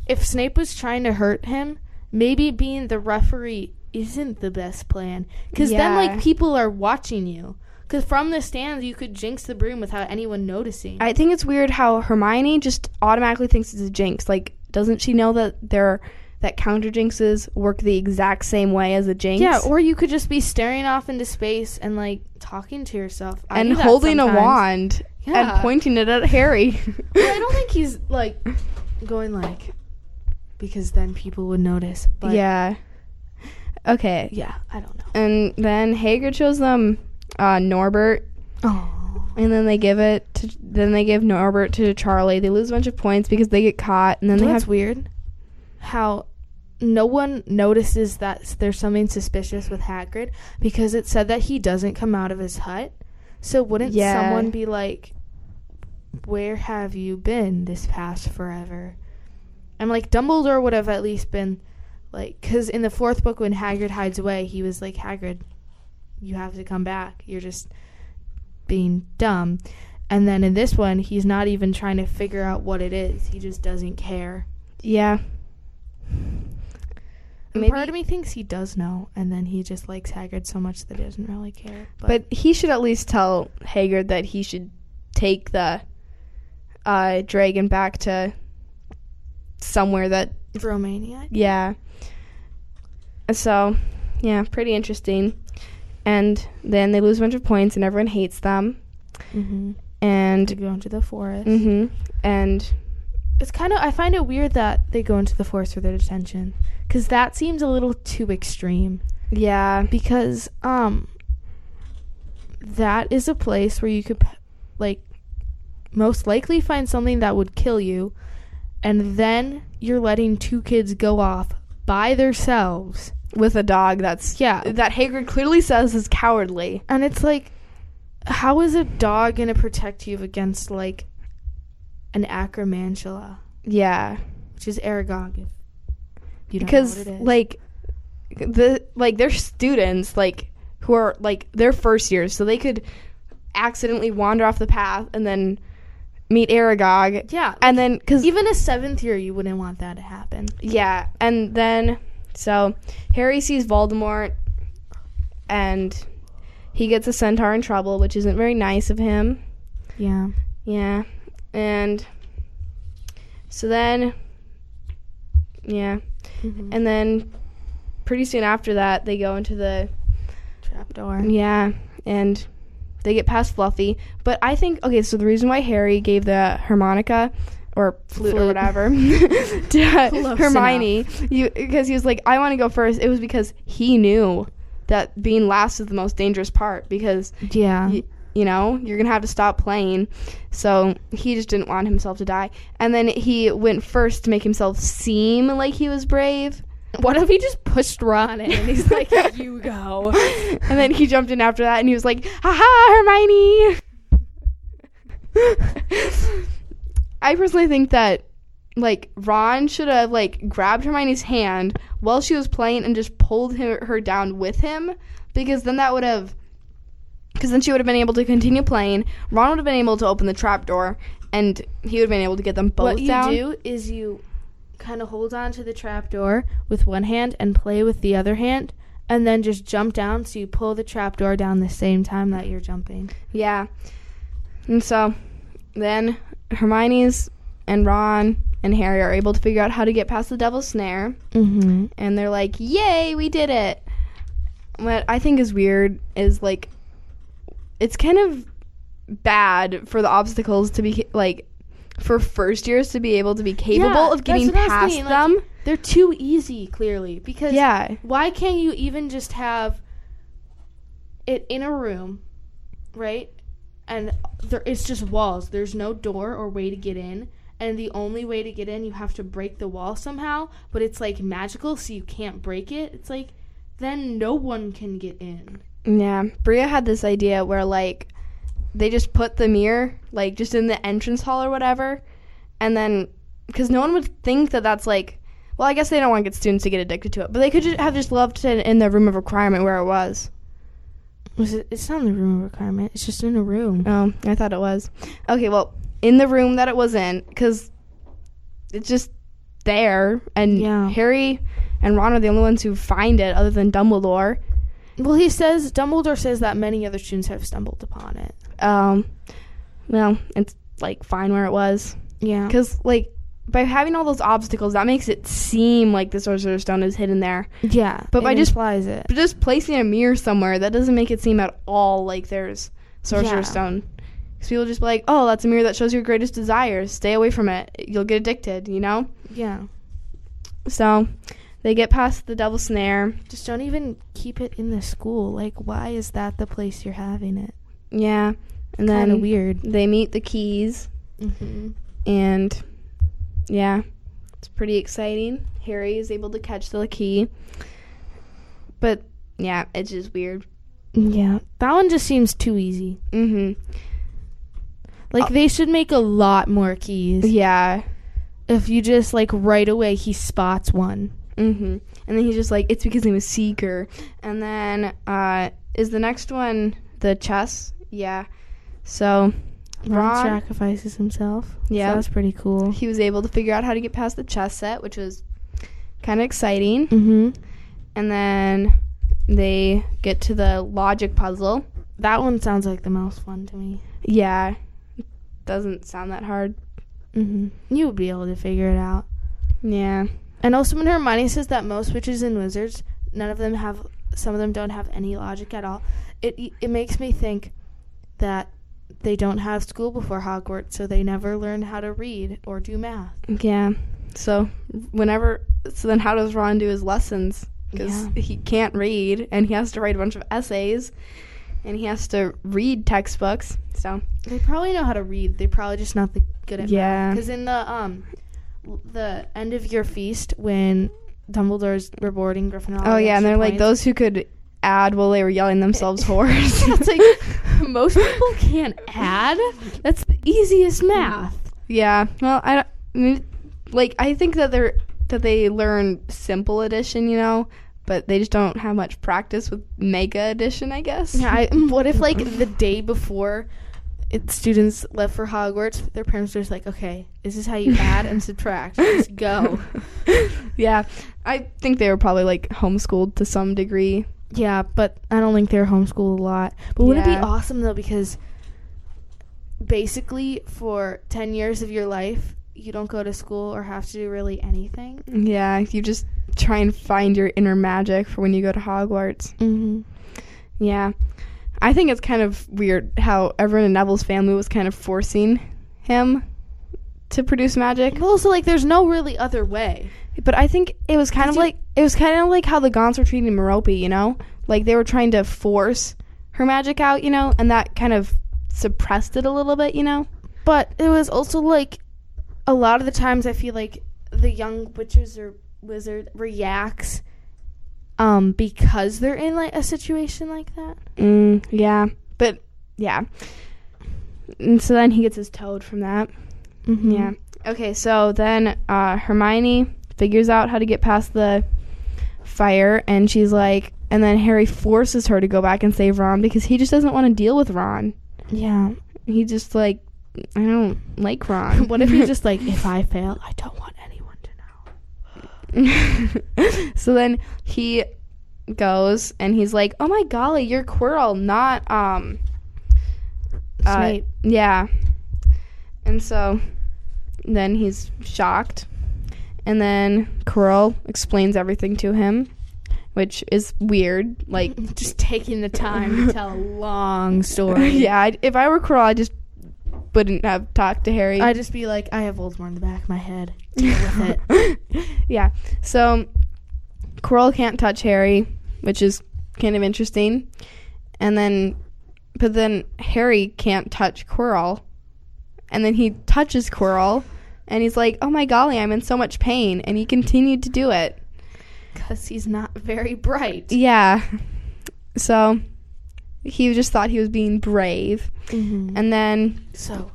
if Snape was trying to hurt him, maybe being the referee isn't the best plan because then like people are watching you. Because from the stands, you could jinx the broom without anyone noticing. I think it's weird how Hermione just automatically thinks it's a jinx. Like, doesn't she know that there that counter jinxes work the exact same way as a jinx? yeah, or you could just be staring off into space and like talking to yourself I and holding a wand Yeah. and pointing it at Harry. Well, I don't think he's like going like because then people would notice. But yeah. Okay. yeah, I don't know. And then Hagrid shows them uh, Norbert, Oh, and then they give it to then they give Norbert to Charlie. They lose a bunch of points because they get caught, and then they that's have weird. How no one notices that there's something suspicious with Hagrid because it said that he doesn't come out of his hut. So wouldn't Yeah. someone be like, "Where have you been this past forever?" And like Dumbledore would have at least been like, because in the fourth book when Hagrid hides away, he was like, "Hagrid, you have to come back. You're just being dumb." And then in this one, he's not even trying to figure out what it is. He just doesn't care. yeah. Maybe- part of me thinks he does know, and then he just likes Hagrid so much that he doesn't really care. But he should at least tell Hagrid that he should take the uh, dragon back to somewhere that Romania. yeah. So, yeah, pretty interesting. And then they lose a bunch of points, and everyone hates them. Mm-hmm. And go into the forest. hmm and It's kind of I find it weird that they go into the forest for their detention, because that seems a little too extreme. yeah, Because um, that is a place where you could like most likely find something that would kill you, and then you're letting two kids go off by themselves. with a dog that's Yeah, that Hagrid clearly says is cowardly. And it's like, how is a dog gonna protect you against like an acromantula, Yeah, which is Aragog? If you don't because know what it is. like the like they're students like who are like their first years, so they could accidentally wander off the path and then meet Aragog, yeah, and then because even a seventh year, you wouldn't want that to happen. Yeah, and then so Harry sees Voldemort, and he gets a centaur in trouble, which isn't very nice of him. Yeah, Yeah, and so then, yeah, mm-hmm. and then pretty soon after that, they go into the trapdoor. yeah, and they get past Fluffy. But I think okay, so the reason why Harry gave the harmonica or flute, or whatever to Hermione, because he was like, I want to go first. It was because he knew that being last is the most dangerous part because Yeah, y- you know you're gonna have to stop playing. So he just didn't want himself to die, and then he went first to make himself seem like he was brave. what if he just pushed Ron in and he's like, "You go." and then he jumped in after that and he was like, haha, Hermione. I personally think that like Ron should have like grabbed Hermione's hand while she was playing and just pulled her, her down with him because then that would have because then she would have been able to continue playing. Ron would have been able to open the trap door, and he would have been able to get them both what you do is you kind of hold on to the trap door with one hand and play with the other hand, and then just jump down. So you pull the trap door down the same time that you're jumping. Yeah. And so then Hermione's and Ron and Harry are able to figure out how to get past the devil's snare. Mm-hmm. And they're like, Yay, we did it. What I think is weird is like, it's kind of bad for the obstacles to be like, for first years to be able to be capable Yeah, of getting that's what I past thinking, like, them. They're too easy, clearly, because yeah. why can't you even just have it in a room, right? and there it's just walls. There's no door or way to get in. And the only way to get in, you have to break the wall somehow. But it's like magical, so you can't break it. It's like then no one can get in. Yeah, Bria had this idea where like they just put the mirror like just in the entrance hall or whatever, and then because no one would think that that's like. Well, I guess they don't want to get students to get addicted to it, but they could just have just left it in the room of requirement where it was. Was it? It's not in the room of requirement. It's just in a room. Oh, I thought it was. Okay, well, in the room that it was in, because it's just there, and Yeah. Harry and Ron are the only ones who find it, other than Dumbledore. Well, he says Dumbledore says that many other students have stumbled upon it. Um, well, it's like fine where it was, Yeah. because like by having all those obstacles, that makes it seem like the Sorcerer's Stone is hidden there. Yeah. But by just- implies it. But just placing a mirror somewhere, that doesn't make it seem at all like there's Sorcerer's Yeah. Stone. Because people just be like, oh, that's a mirror that shows your greatest desires. Stay away from it. You'll get addicted, you know? Yeah. So they get past the Devil's Snare. Just don't even keep it in the school. Like, why is that the place you're having it? Yeah. And then weird. they meet the keys. Mm-hmm. And yeah, it's pretty exciting. Harry is able to catch the key. But yeah, it's just weird. Yeah. That one just seems too easy. Mm Like, they should make a lot more keys. hmm. Yeah. If you just, like, right away he spots one. Mm-hmm. And then he's just like, it's because I'm a seeker. And then uh, is the next one the chess? Yeah. So Ron Ron, sacrifices himself. Yeah. So that's pretty cool. he was able to figure out how to get past the chess set, which was kind of exciting. Mm-hmm. And then they get to the logic puzzle. That one sounds like the most fun to me. Yeah. Doesn't sound that hard. Mm-hmm. You would be able to figure it out. Yeah. And also, when Hermione says that most witches and wizards, none of them have, some of them don't have any logic at all. It it makes me think that they don't have school before Hogwarts, so they never learn how to read or do math. Yeah. So whenever, so then how does Ron do his lessons? Because Yeah. he can't read and he has to write a bunch of essays and he has to read textbooks. So They probably know how to read. They're probably just not the good at Yeah. Because in the um, the end of your feast when Dumbledore's rewarding Gryffindor. oh yeah, and they're like those who could add while they were yelling themselves hoarse. It's like most people can't add. That's the easiest mm-hmm. math. yeah. Well, I don't. I mean, like I think that they're that they learn simple addition, you know, but they just don't have much practice with mega addition, I guess. Yeah, I, what if like the day before it, students left for Hogwarts, their parents were just like, "Okay, this is how you add and subtract. Let's go." yeah, I think they were probably like homeschooled to some degree. Yeah, but I don't think they're homeschooled a lot. But wouldn't it be awesome though? Because basically, for ten years of your life, you don't go to school or have to do really anything. Yeah, you just try and find your inner magic for when you go to Hogwarts. Mm-hmm. Yeah. I think it's kind of weird how everyone in Neville's family was kind of forcing him to produce magic. Well, also like, there's no really other way. But I think it was kind of like it was kind of like how the Gaunts were treating Merope, you know? Like they were trying to force her magic out, you know, and that kind of suppressed it a little bit, you know? But it was also like a lot of the times I feel like the young witches or wizard reacts um because they're in like a situation like that. Mm, yeah. But yeah. And so then he gets his toad from that. Mm-hmm. Yeah. Okay, so then uh, Hermione figures out how to get past the fire, and she's like, and then Harry forces her to go back and save Ron because he just doesn't want to deal with Ron. Yeah. He just like, I don't like Ron. What if he's just like, if I fail, I don't want anyone to know. so then he goes and he's like, "Oh my golly, you're Quirrell, not um, uh, Snape. yeah." And so then he's shocked, and then Quirrell explains everything to him, which is weird. Like, just taking the time to tell a long story. yeah, I'd, if I were Quirrell, I'd just wouldn't have talked to Harry. I'd just be like, I have Voldemort in the back of my head. Deal with it. yeah. So Quirrell can't touch Harry, which is kind of interesting. And then but then Harry can't touch Quirrell, and then he touches Quirrell, and he's like, "Oh my golly, I'm in so much pain," and he continued to do it. Because he's not very bright. Yeah, so he just thought he was being brave, Mm-hmm. and then So,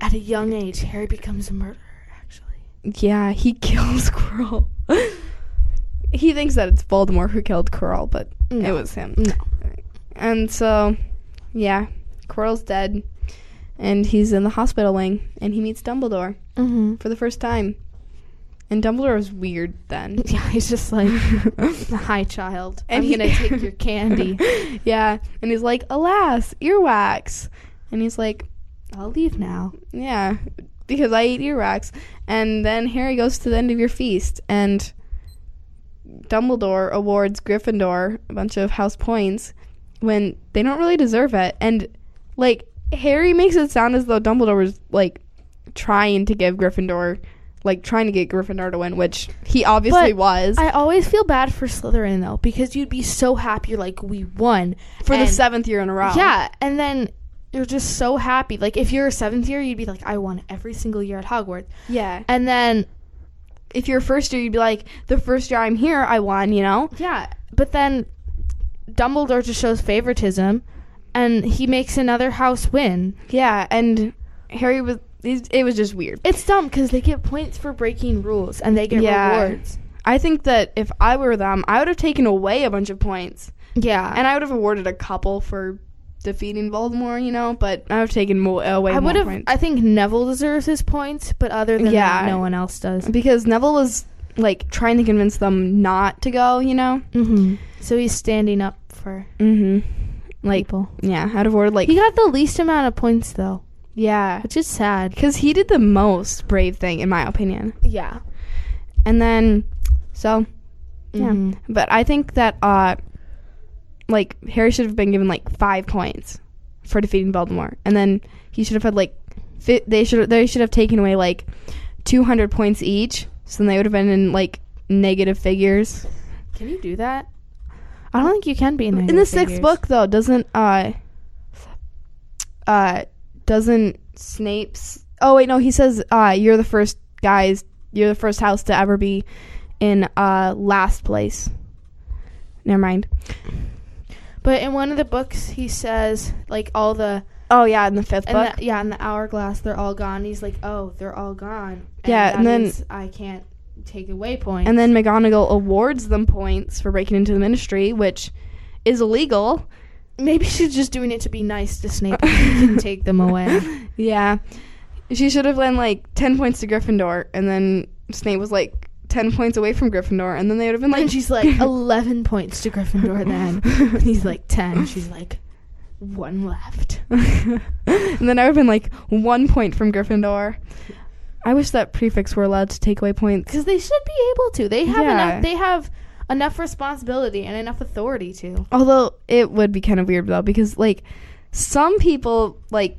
at a young age, Harry becomes a murderer, actually. yeah, he kills Quirrell. he thinks that it's Voldemort who killed Quirrell, but it was him. No. And so, yeah, Quirrell's dead, and he's in the hospital wing, and he meets Dumbledore Mm-hmm. for the first time. And Dumbledore was weird then. Yeah, he's just like, hi, child. And I'm he- going to take your candy. yeah, and he's like, "Alas, earwax," and he's like, I'll leave now. "Yeah, because I eat earwax." And then Harry goes to the end of your feast, and Dumbledore awards Gryffindor a bunch of house points when they don't really deserve it. And like Harry makes it sound as though Dumbledore was like trying to give Gryffindor, like trying to get Gryffindor to win, which he obviously But was I always feel bad for Slytherin, though, because you'd be so happy, like, we won. for the seventh year in a row. Yeah, and then you're just so happy. Like, if you're a seventh year, you'd be like, I won every single year at Hogwarts. yeah. And then, If you're first year, you'd be like, the first year I'm here, I won. You know. yeah, but then Dumbledore just shows favoritism, and he makes another house win. Yeah, and Harry was. It was just weird. It's dumb because they get points for breaking rules, and they get Yeah. rewards. I think that if I were them, I would have taken away a bunch of points, Yeah, and I would have awarded a couple for defeating Voldemort. You know, but I would have taken mo- away I more would have. points I think Neville deserves his points, but other than Yeah. that, no one else does. because Neville was like trying to convince them not to go. You know. Mm-hmm. So he's standing up for Mm-hmm. Like, people. yeah, I'd have awarded like He got the least amount of points though, yeah, which is sad. because he did the most brave thing in my opinion. Yeah. And then, so Yeah. Mhm. But I think that uh like Harry should have been given like five points for defeating Voldemort, and then he should have had like fi- they should they should have taken away like two hundred points each, so then they would have been in like negative figures. Can you do that? I don't think you can be in, in the sixth book though, doesn't uh uh doesn't Snape's oh wait no he says uh you're the first guys you're the first house to ever be in uh last place. Never mind. But in one of the books, he says like all the Oh yeah, in the fifth and book. the, yeah, in the hourglass, they're all gone. He's like, oh, they're all gone. Yeah, that and then- I can't take away points. and then McGonagall awards them points for breaking into the ministry, which is illegal. Maybe she's just doing it to be nice to Snape. and he can take them away. Yeah. She should have been like 10 points to Gryffindor, and then Snape was like 10 points away from Gryffindor, and then they would have been like. And she's like eleven points to Gryffindor. Then and he's like ten. She's like one left. and then I would have been like one point from Gryffindor. I wish that prefix were allowed to take away points. Because they should be able to. They have Yeah. enough. They have enough responsibility and enough authority to. Although it would be kind of weird though, because like some people like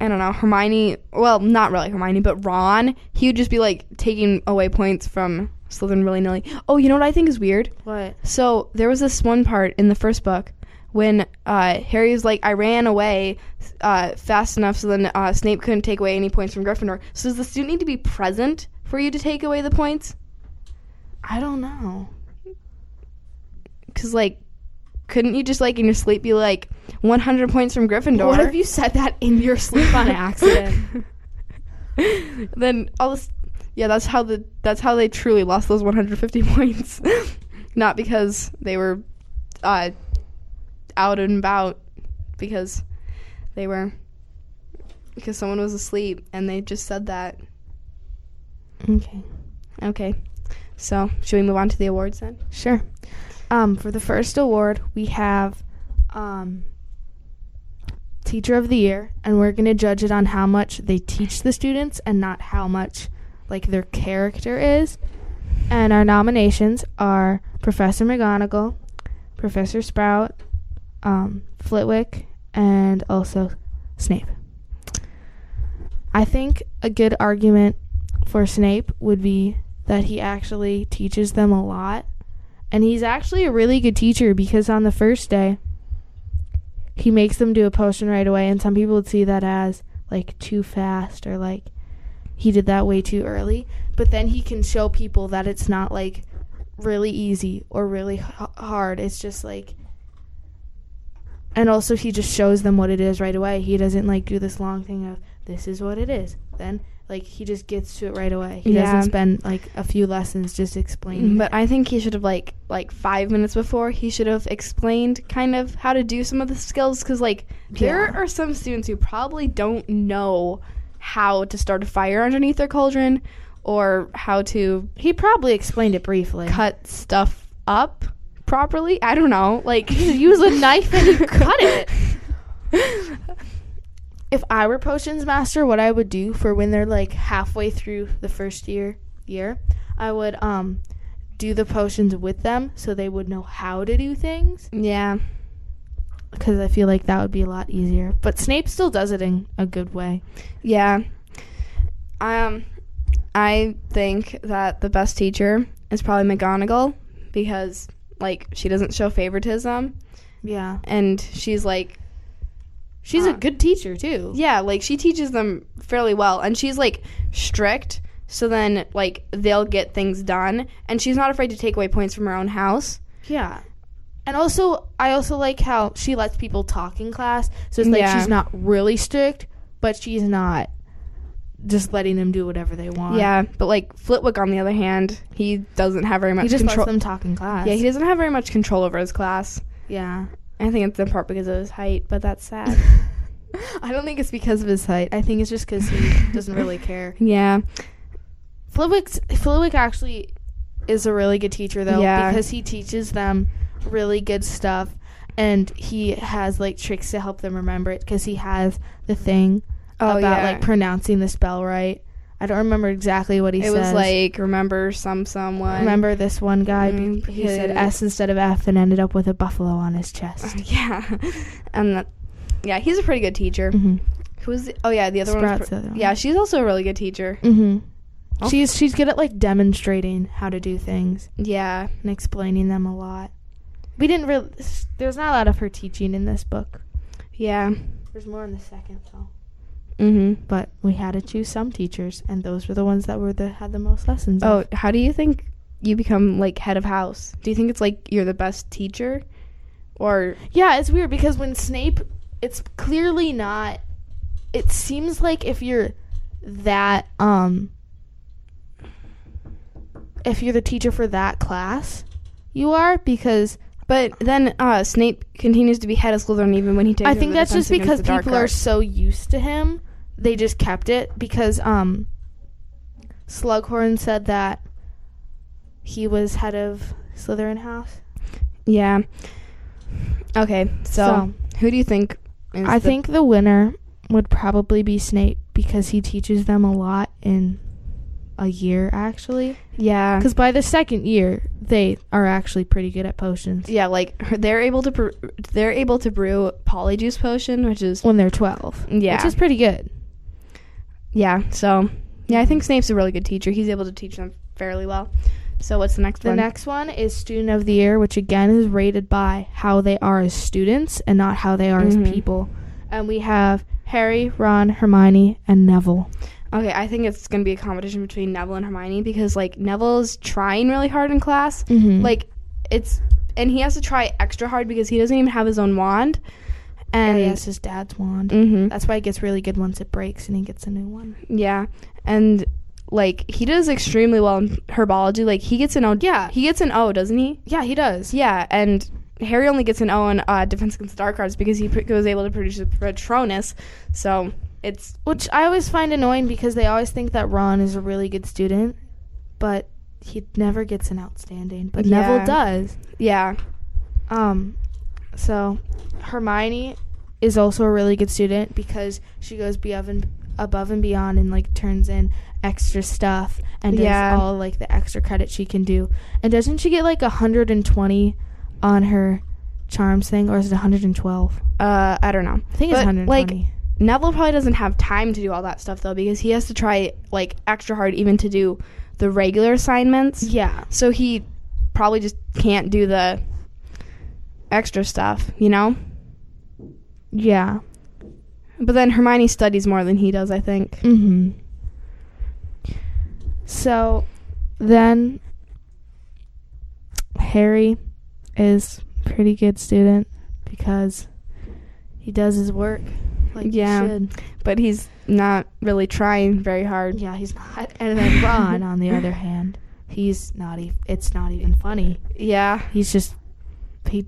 I don't know Hermione. Well, not really Hermione, but Ron. He would just be like taking away points from Slytherin willy nilly. Oh, you know what I think is weird? What? So there was this one part in the first book when uh, Harry was like, "I ran away uh, fast enough so then uh, Snape couldn't take away any points from Gryffindor." So does the student need to be present for you to take away the points? I don't know. Because like, couldn't you just like in your sleep be like 100 points from Gryffindor? What if you said that in your sleep on accident? then all this, yeah, that's how the that's how they truly lost those 150 points, not because they were uh, out and about, because they were because someone was asleep and they just said that. okay. Okay, so should we move on to the awards then? Sure. Um, for the first award, we have um, Teacher of the Year, and we're going to judge it on how much they teach the students and not how much like their character is. And our nominations are Professor McGonagall, Professor Sprout, um, Flitwick, and also Snape. I think a good argument for Snape would be that he actually teaches them a lot. And he's actually a really good teacher because on the first day, he makes them do a potion right away, and some people would see that as like too fast or like he did that way too early. But then he can show people that it's not like really easy or really h- hard. It's just like and also he just shows them what it is right away. He doesn't like do this long thing of this is what it is. Then like he just gets to it right away. He Yeah. doesn't spend like a few lessons just explaining. Mm, but I think he should have like like five minutes before he should have explained kind of how to do some of the skills because like there are some students who probably don't know how to start a fire underneath their cauldron or how to he probably explained it briefly. cut stuff up properly. I don't know. Like use a knife and cut it. if I were potions master, what I would do for when they're like halfway through the first year year, I would um do the potions with them so they would know how to do things yeah. because I feel like that would be a lot easier. But Snape still does it in a good way. Yeah. Um I think that the best teacher is probably McGonagall because like she doesn't show favoritism Yeah. and she's like She's a good teacher too. yeah, like she teaches them fairly well and she's like strict so then like they'll get things done and she's not afraid to take away points from her own house. Yeah. And also, I also like how she lets people talk in class. So it's like Yeah. she's not really strict, but she's not just letting them do whatever they want. Yeah, but like Flitwick on the other hand, he doesn't have very much He just control. lets them talk in class. yeah, he doesn't have very much control over his class. yeah. I think it's in part because of his height, but that's sad. I don't think it's because of his height. I think it's just because he doesn't really care. yeah. Flitwick's, Flitwick actually is a really good teacher, though, Yeah. because he teaches them really good stuff. And he has like tricks to help them remember it because he has the thing Oh, about yeah. like pronouncing the spell right. I don't remember exactly what he said. it was like remember some someone. remember this one guy? Mm, he said S instead of F and ended up with a buffalo on his chest. Yeah, and that, yeah, he's a pretty good teacher. hmm Who's the, oh yeah, the other Sprout's one. the other one. Yeah, she's also a really good teacher. hmm Oh. She's she's good at like demonstrating how to do things Yeah, and explaining them a lot. We didn't really. There's not a lot of her teaching in this book. yeah. There's more in the second, though. Mhm. But we had to choose some teachers, and those were the ones that were the had the most lessons. Oh, of. how do you think you become like head of house? Do you think it's like you're the best teacher, or yeah, it's weird because when Snape, it's clearly not. It seems like if you're that um. If you're the teacher for that class, you are because But then uh, Snape continues to be head of Slytherin even when he takes. I think that's just because people are so used to him, they just kept it because um Slughorn said that he was head of Slytherin House. Yeah. Okay, so, who do you think? Is I the- think the winner would probably be Snape because he teaches them a lot in a year actually. Yeah. Because by the second year, they are actually pretty good at potions Yeah, like they're able to brew, they're able to brew polyjuice potion, which is when they're twelve. yeah, which is pretty good. Yeah. So yeah, I think Snape's a really good teacher. He's able to teach them fairly well. So what's the next The one? The next one is Student of the Year, which again is rated by how they are as students and not how they are Mhm. as people. And we have Harry, Ron, Hermione, and Neville. Okay, I think it's gonna be a competition between Neville and Hermione because like Neville's trying really hard in class. Mm-hmm. Like it's and he has to try extra hard because he doesn't even have his own wand. And he has his dad's wand. Mhm. That's why it gets really good once it breaks and he gets a new one. Yeah, and like he does extremely well in herbology. Like he gets an O. Yeah. he gets an O, doesn't he? Yeah, he does. Yeah, and Harry only gets an O in uh, Defense Against the Dark Arts because he pr- was able to produce a Patronus. So it's Which I always find annoying because they always think that Ron is a really good student, but he never gets an outstanding. But Yeah. Neville does. yeah, Um, so Hermione is also a really good student because she goes above and above and beyond and like turns in extra stuff and does Yeah. all like the extra credit she can do. And doesn't she get like 120 on her charms thing, or is it 112? uh, I don't know. I think it's But, 120. like, Neville probably doesn't have time to do all that stuff though because he has to try like extra hard even to do the regular assignments. yeah, So he probably just can't do the extra stuff, you know? Yeah. But then Hermione studies more than he does, I think. Mm-hmm. So then Harry is pretty good student because he does his work like Yeah. he should. But he's not really trying very hard. Yeah, he's not. And then Ron, on the other hand, he's not. E- it's not even funny. Yeah. He's just he.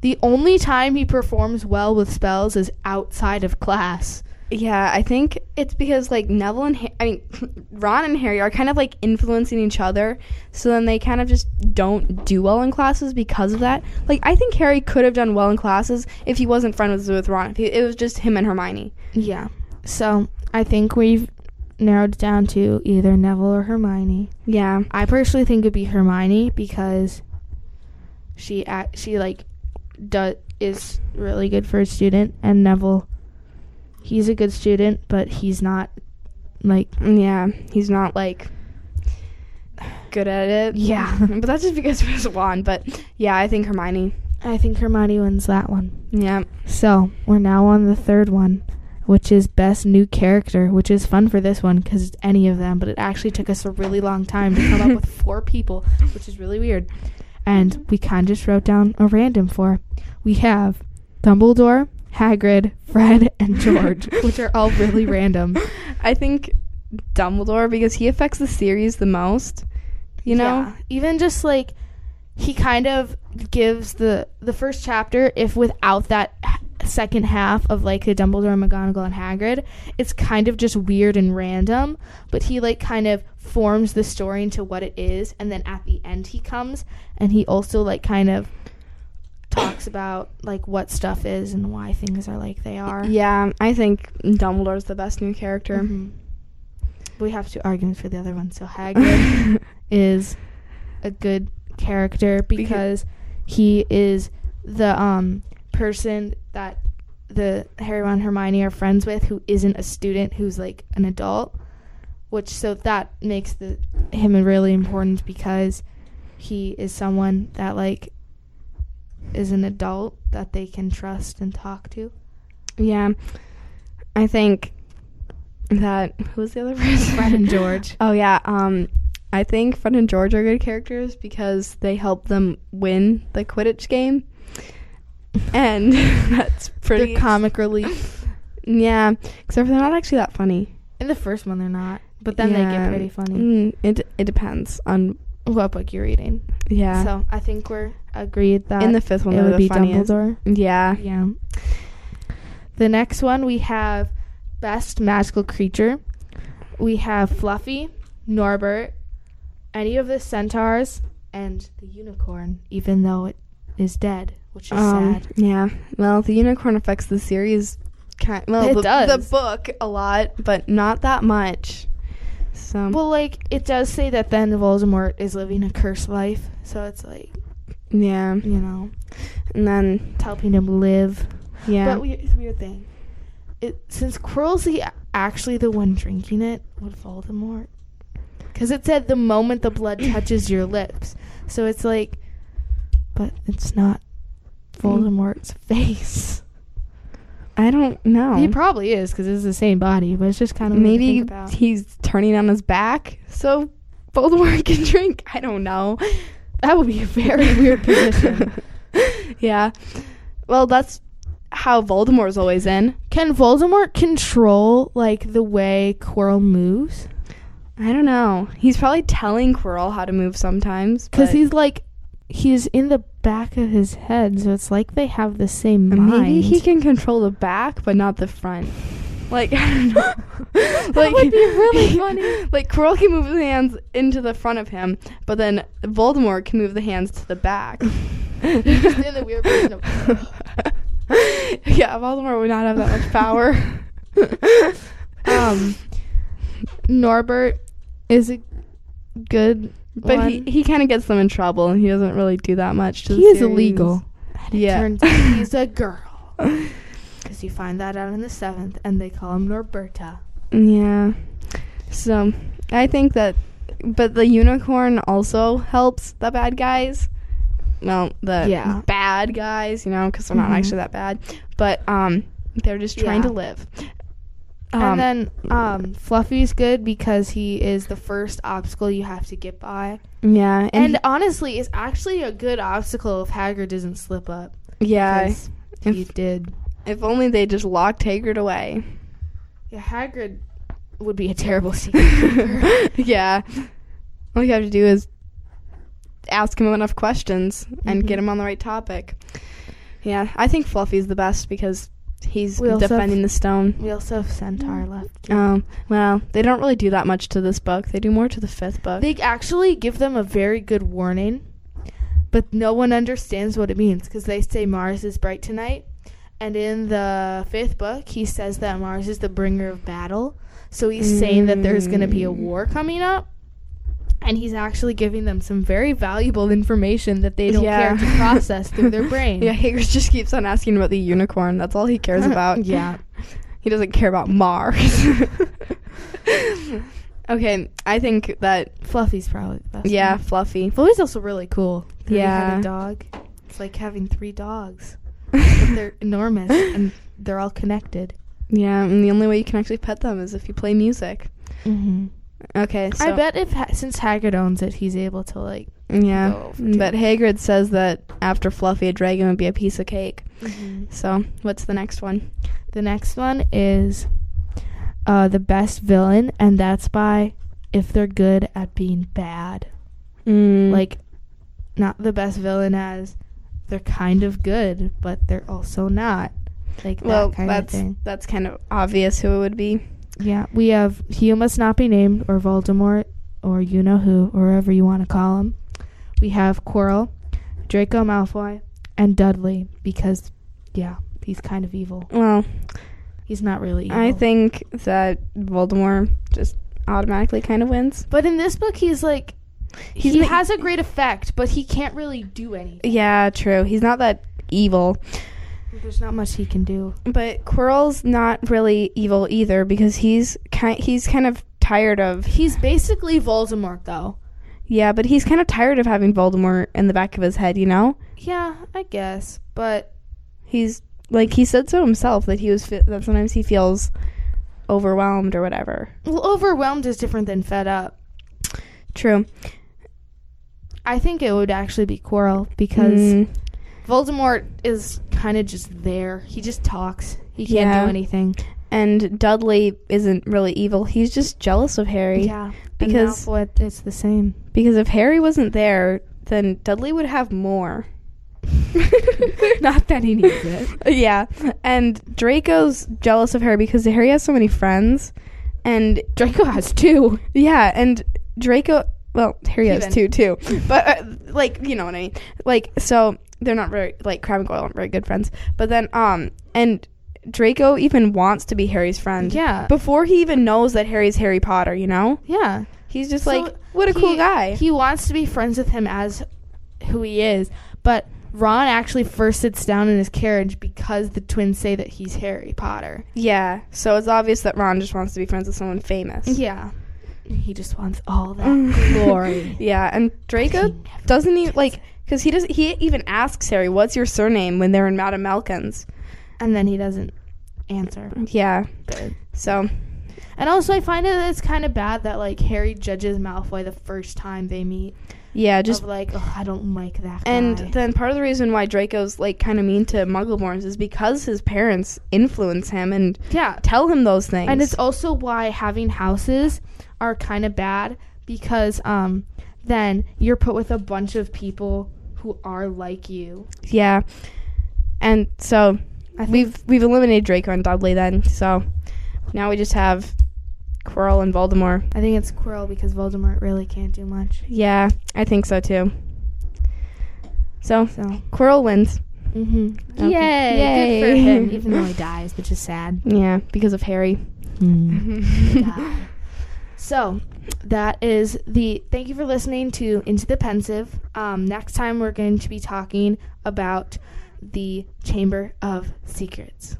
The only time he performs well with spells is outside of class. Yeah, I think it's because like Neville and ha- I mean Ron and Harry are kind of like influencing each other, so then they kind of just don't do well in classes because of that. Like I think Harry could have done well in classes if he wasn't friends with Ron. If he, it was just him and Hermione. Yeah. So I think we've narrowed it down to either Neville or Hermione. Yeah. I personally think it'd be Hermione because she act, she like does is really good for a student, and Neville, he's a good student, but he's not like Yeah, he's not like good at it. Yeah. but that's just because of his wand. But yeah, I think Hermione. I think Hermione wins that one. Yeah. So we're now on the third one, which is best new character, which is fun for this one because it's any of them, but it actually took us a really long time to come up with four people, which is really weird. And we kind of just wrote down a random four. We have Dumbledore, Hagrid, Fred, and George, which are all really random. I think Dumbledore because he affects the series the most. You know? Yeah. even just like he kind of gives the the first chapter if without that second half of like the Dumbledore, McGonagall, and Hagrid, it's kind of just weird and random. But he like kind of forms the story into what it is, and then at the end he comes and he also like kind of talks about like what stuff is and why things are like they are. Yeah, I think Dumbledore's the best new character. Mhm. We have two arguments for the other one. So Hagrid is a good character because he is the um person that the Harry and Hermione are friends with who isn't a student who's like an adult which so that makes the him really important because he is someone that like is an adult that they can trust and talk to. Yeah. I think that who was the other person? Fred and George. Oh yeah. Um I think Fred and George are good characters because they help them win the Quidditch game. And that's pretty They're comic relief. Yeah, except for they're not actually that funny. In the first one, they're not, but then they get pretty funny. Mm, it it depends on What book you're reading? yeah. So I think we're agreed that In the fifth one, it would be funniest. Dumbledore. Yeah. Yeah. The next one we have best magical creature. We have Fluffy, Norbert, any of the centaurs, and the unicorn, even though it is dead, which is Um, sad. Yeah. Well, the unicorn affects the series. Kind well, It the, does. the book a lot, but not that much. So Well, like it does say that then Voldemort is living a cursed life, so it's like yeah, you know and then it's helping him live. yeah, But we, it's a weird thing. It since Quirrell's the actually the one drinking it, would Voldemort? Because it said the moment the blood touches your lips, so it's like, but it's not Voldemort's face. I don't know. He probably is because it's the same body, but it's just kind of Maybe he's turning on his back so Voldemort can drink. I don't know. that would be a very weird position. yeah. Well, that's how Voldemort's always in. Can Voldemort control like the way Quirrell moves? I don't know. He's probably telling Quirrell how to move sometimes. Because he's like, he's in the back of his head, so it's like they have the same mind. maybe he can control the back, but not the front. Like, I don't know. That would be really funny. Like, Quirrell can move his hands into the front of him, but then Voldemort can move the hands to the back. Just in the weird position of. yeah, Voldemort would not have that much power. Um, Norbert is a good, but one. he, he kind of gets them in trouble, and he doesn't really do that much to he is series. illegal. And it Yeah. turns out he's a girl. Because you find that out in the seventh, and they call him Norberta. Yeah. So I think that, but the unicorn also helps the bad guys well, the Yeah. bad guys, you know, because they're not Mhm. actually that bad, but um, they're just trying Yeah. to live. Um, and then um, Fluffy's good because he is the first obstacle you have to get by. yeah, and, And, honestly, it's actually a good obstacle if Hagrid doesn't slip up. Yeah, if- he did. if only they just locked Hagrid away. Yeah, Hagrid would be a terrible secret yeah, all you have to do is ask him enough questions and Mhm. get him on the right topic. Yeah, I think Fluffy's the best because he's We defending have- the stone. we also have Centaur left. too. Um, well, they don't really do that much to this book. They do more to the fifth book. They actually give them a very good warning, but no one understands what it means because they say Mars is bright tonight. And in the fifth book, he says that Mars is the bringer of battle. So he's saying that there's going to be a Mm. war coming up. And he's actually giving them some very valuable information that they don't Yeah. care to process through their brain. yeah, Hagrid just keeps on asking about the unicorn. That's all he cares about. yeah. He doesn't care about Mars. okay, I think that Fluffy's probably the best. yeah, one. Fluffy. Fluffy's also really cool. Three Yeah. headed dog. It's like having three dogs. but they're enormous and they're all connected. Yeah, and the only way you can actually pet them is if you play music. Mm-hmm. Okay, so I bet if ha- since Hagrid owns it, he's able to like. yeah, go over to but. Hagrid says that after Fluffy, a dragon would be a piece of cake. Mm-hmm. So, what's the next one? The next one is uh, the best villain, and that's by if they're good at being bad. Mm, Like, not the best villain as they're kind of good, but they're also not. Like well, that that's of thing. that's kind of obvious who it would be. Yeah, we have He Who Must Not Be Named, or Voldemort, or you know who, or whatever you want to call him. We have Quirrell, Draco Malfoy, and Dudley, because, yeah, he's kind of evil. Well, He's not really evil. I think that Voldemort just automatically kind of wins. But in this book, he's like, He's he has a great effect, but he can't really do anything. Yeah, true. He's not that evil. There's not much he can do. But Quirrell's not really evil either because he's kind he's kind of tired of He's basically Voldemort, though. yeah, but he's kind of tired of having Voldemort in the back of his head, you know? Yeah, I guess. But He's like he said so himself that he was fe- that sometimes he feels overwhelmed or whatever. well, overwhelmed is different than fed up. True. I think it would actually be Quirrell because Mm, Voldemort is kind of just there. He just talks. He can't Yeah. do anything. and Dudley isn't really evil. He's just jealous of Harry. Yeah, because- because Malfoy, it's the same. Because if Harry wasn't there, then Dudley would have more. Not that he needs it. yeah. And Draco's jealous of Harry because Harry has so many friends. And Draco has two. yeah, and Draco, well, Harry has Even. two too. But uh, like, you know what I mean? Like so they're not very like Crabbe and Goyle aren't very good friends. But then um and Draco even wants to be Harry's friend. Yeah. Before he even knows that Harry's Harry Potter, you know? Yeah. He's just So like, what a cool guy. He wants to be friends with him as who he is, but Ron actually first sits down in his carriage because the twins say that he's Harry Potter. yeah. So it's obvious that Ron just wants to be friends with someone famous. Yeah. He just wants all that glory. Yeah, and Draco doesn't even like because he does. He even asks Harry, "What's your surname?" when they're in Madame Malkin's. And then he doesn't answer. Yeah. Good. So And also, I find it it's kind of bad that like Harry judges Malfoy the first time they meet. yeah, Just just like, oh, I don't like that guy. and then part of the reason why Draco's like kind of mean to Muggleborns is because his parents influence him and yeah, tell him those things. and it's also why having houses are kind of bad because um then you're put with a bunch of people who are like you. yeah, and so I we've we've eliminated Draco and Dudley then. So now we just have Quirrell and Voldemort. I think it's Quirrell because Voldemort really can't do much. Yeah, I think so too. So So, Quirrell wins. mm-hmm. Okay. yay, good for him, even though he dies, which is sad. Yeah, because of Harry. Die. So that is the thank you for listening to Into the Pensieve. Um, next time we're going to be talking about the Chamber of Secrets.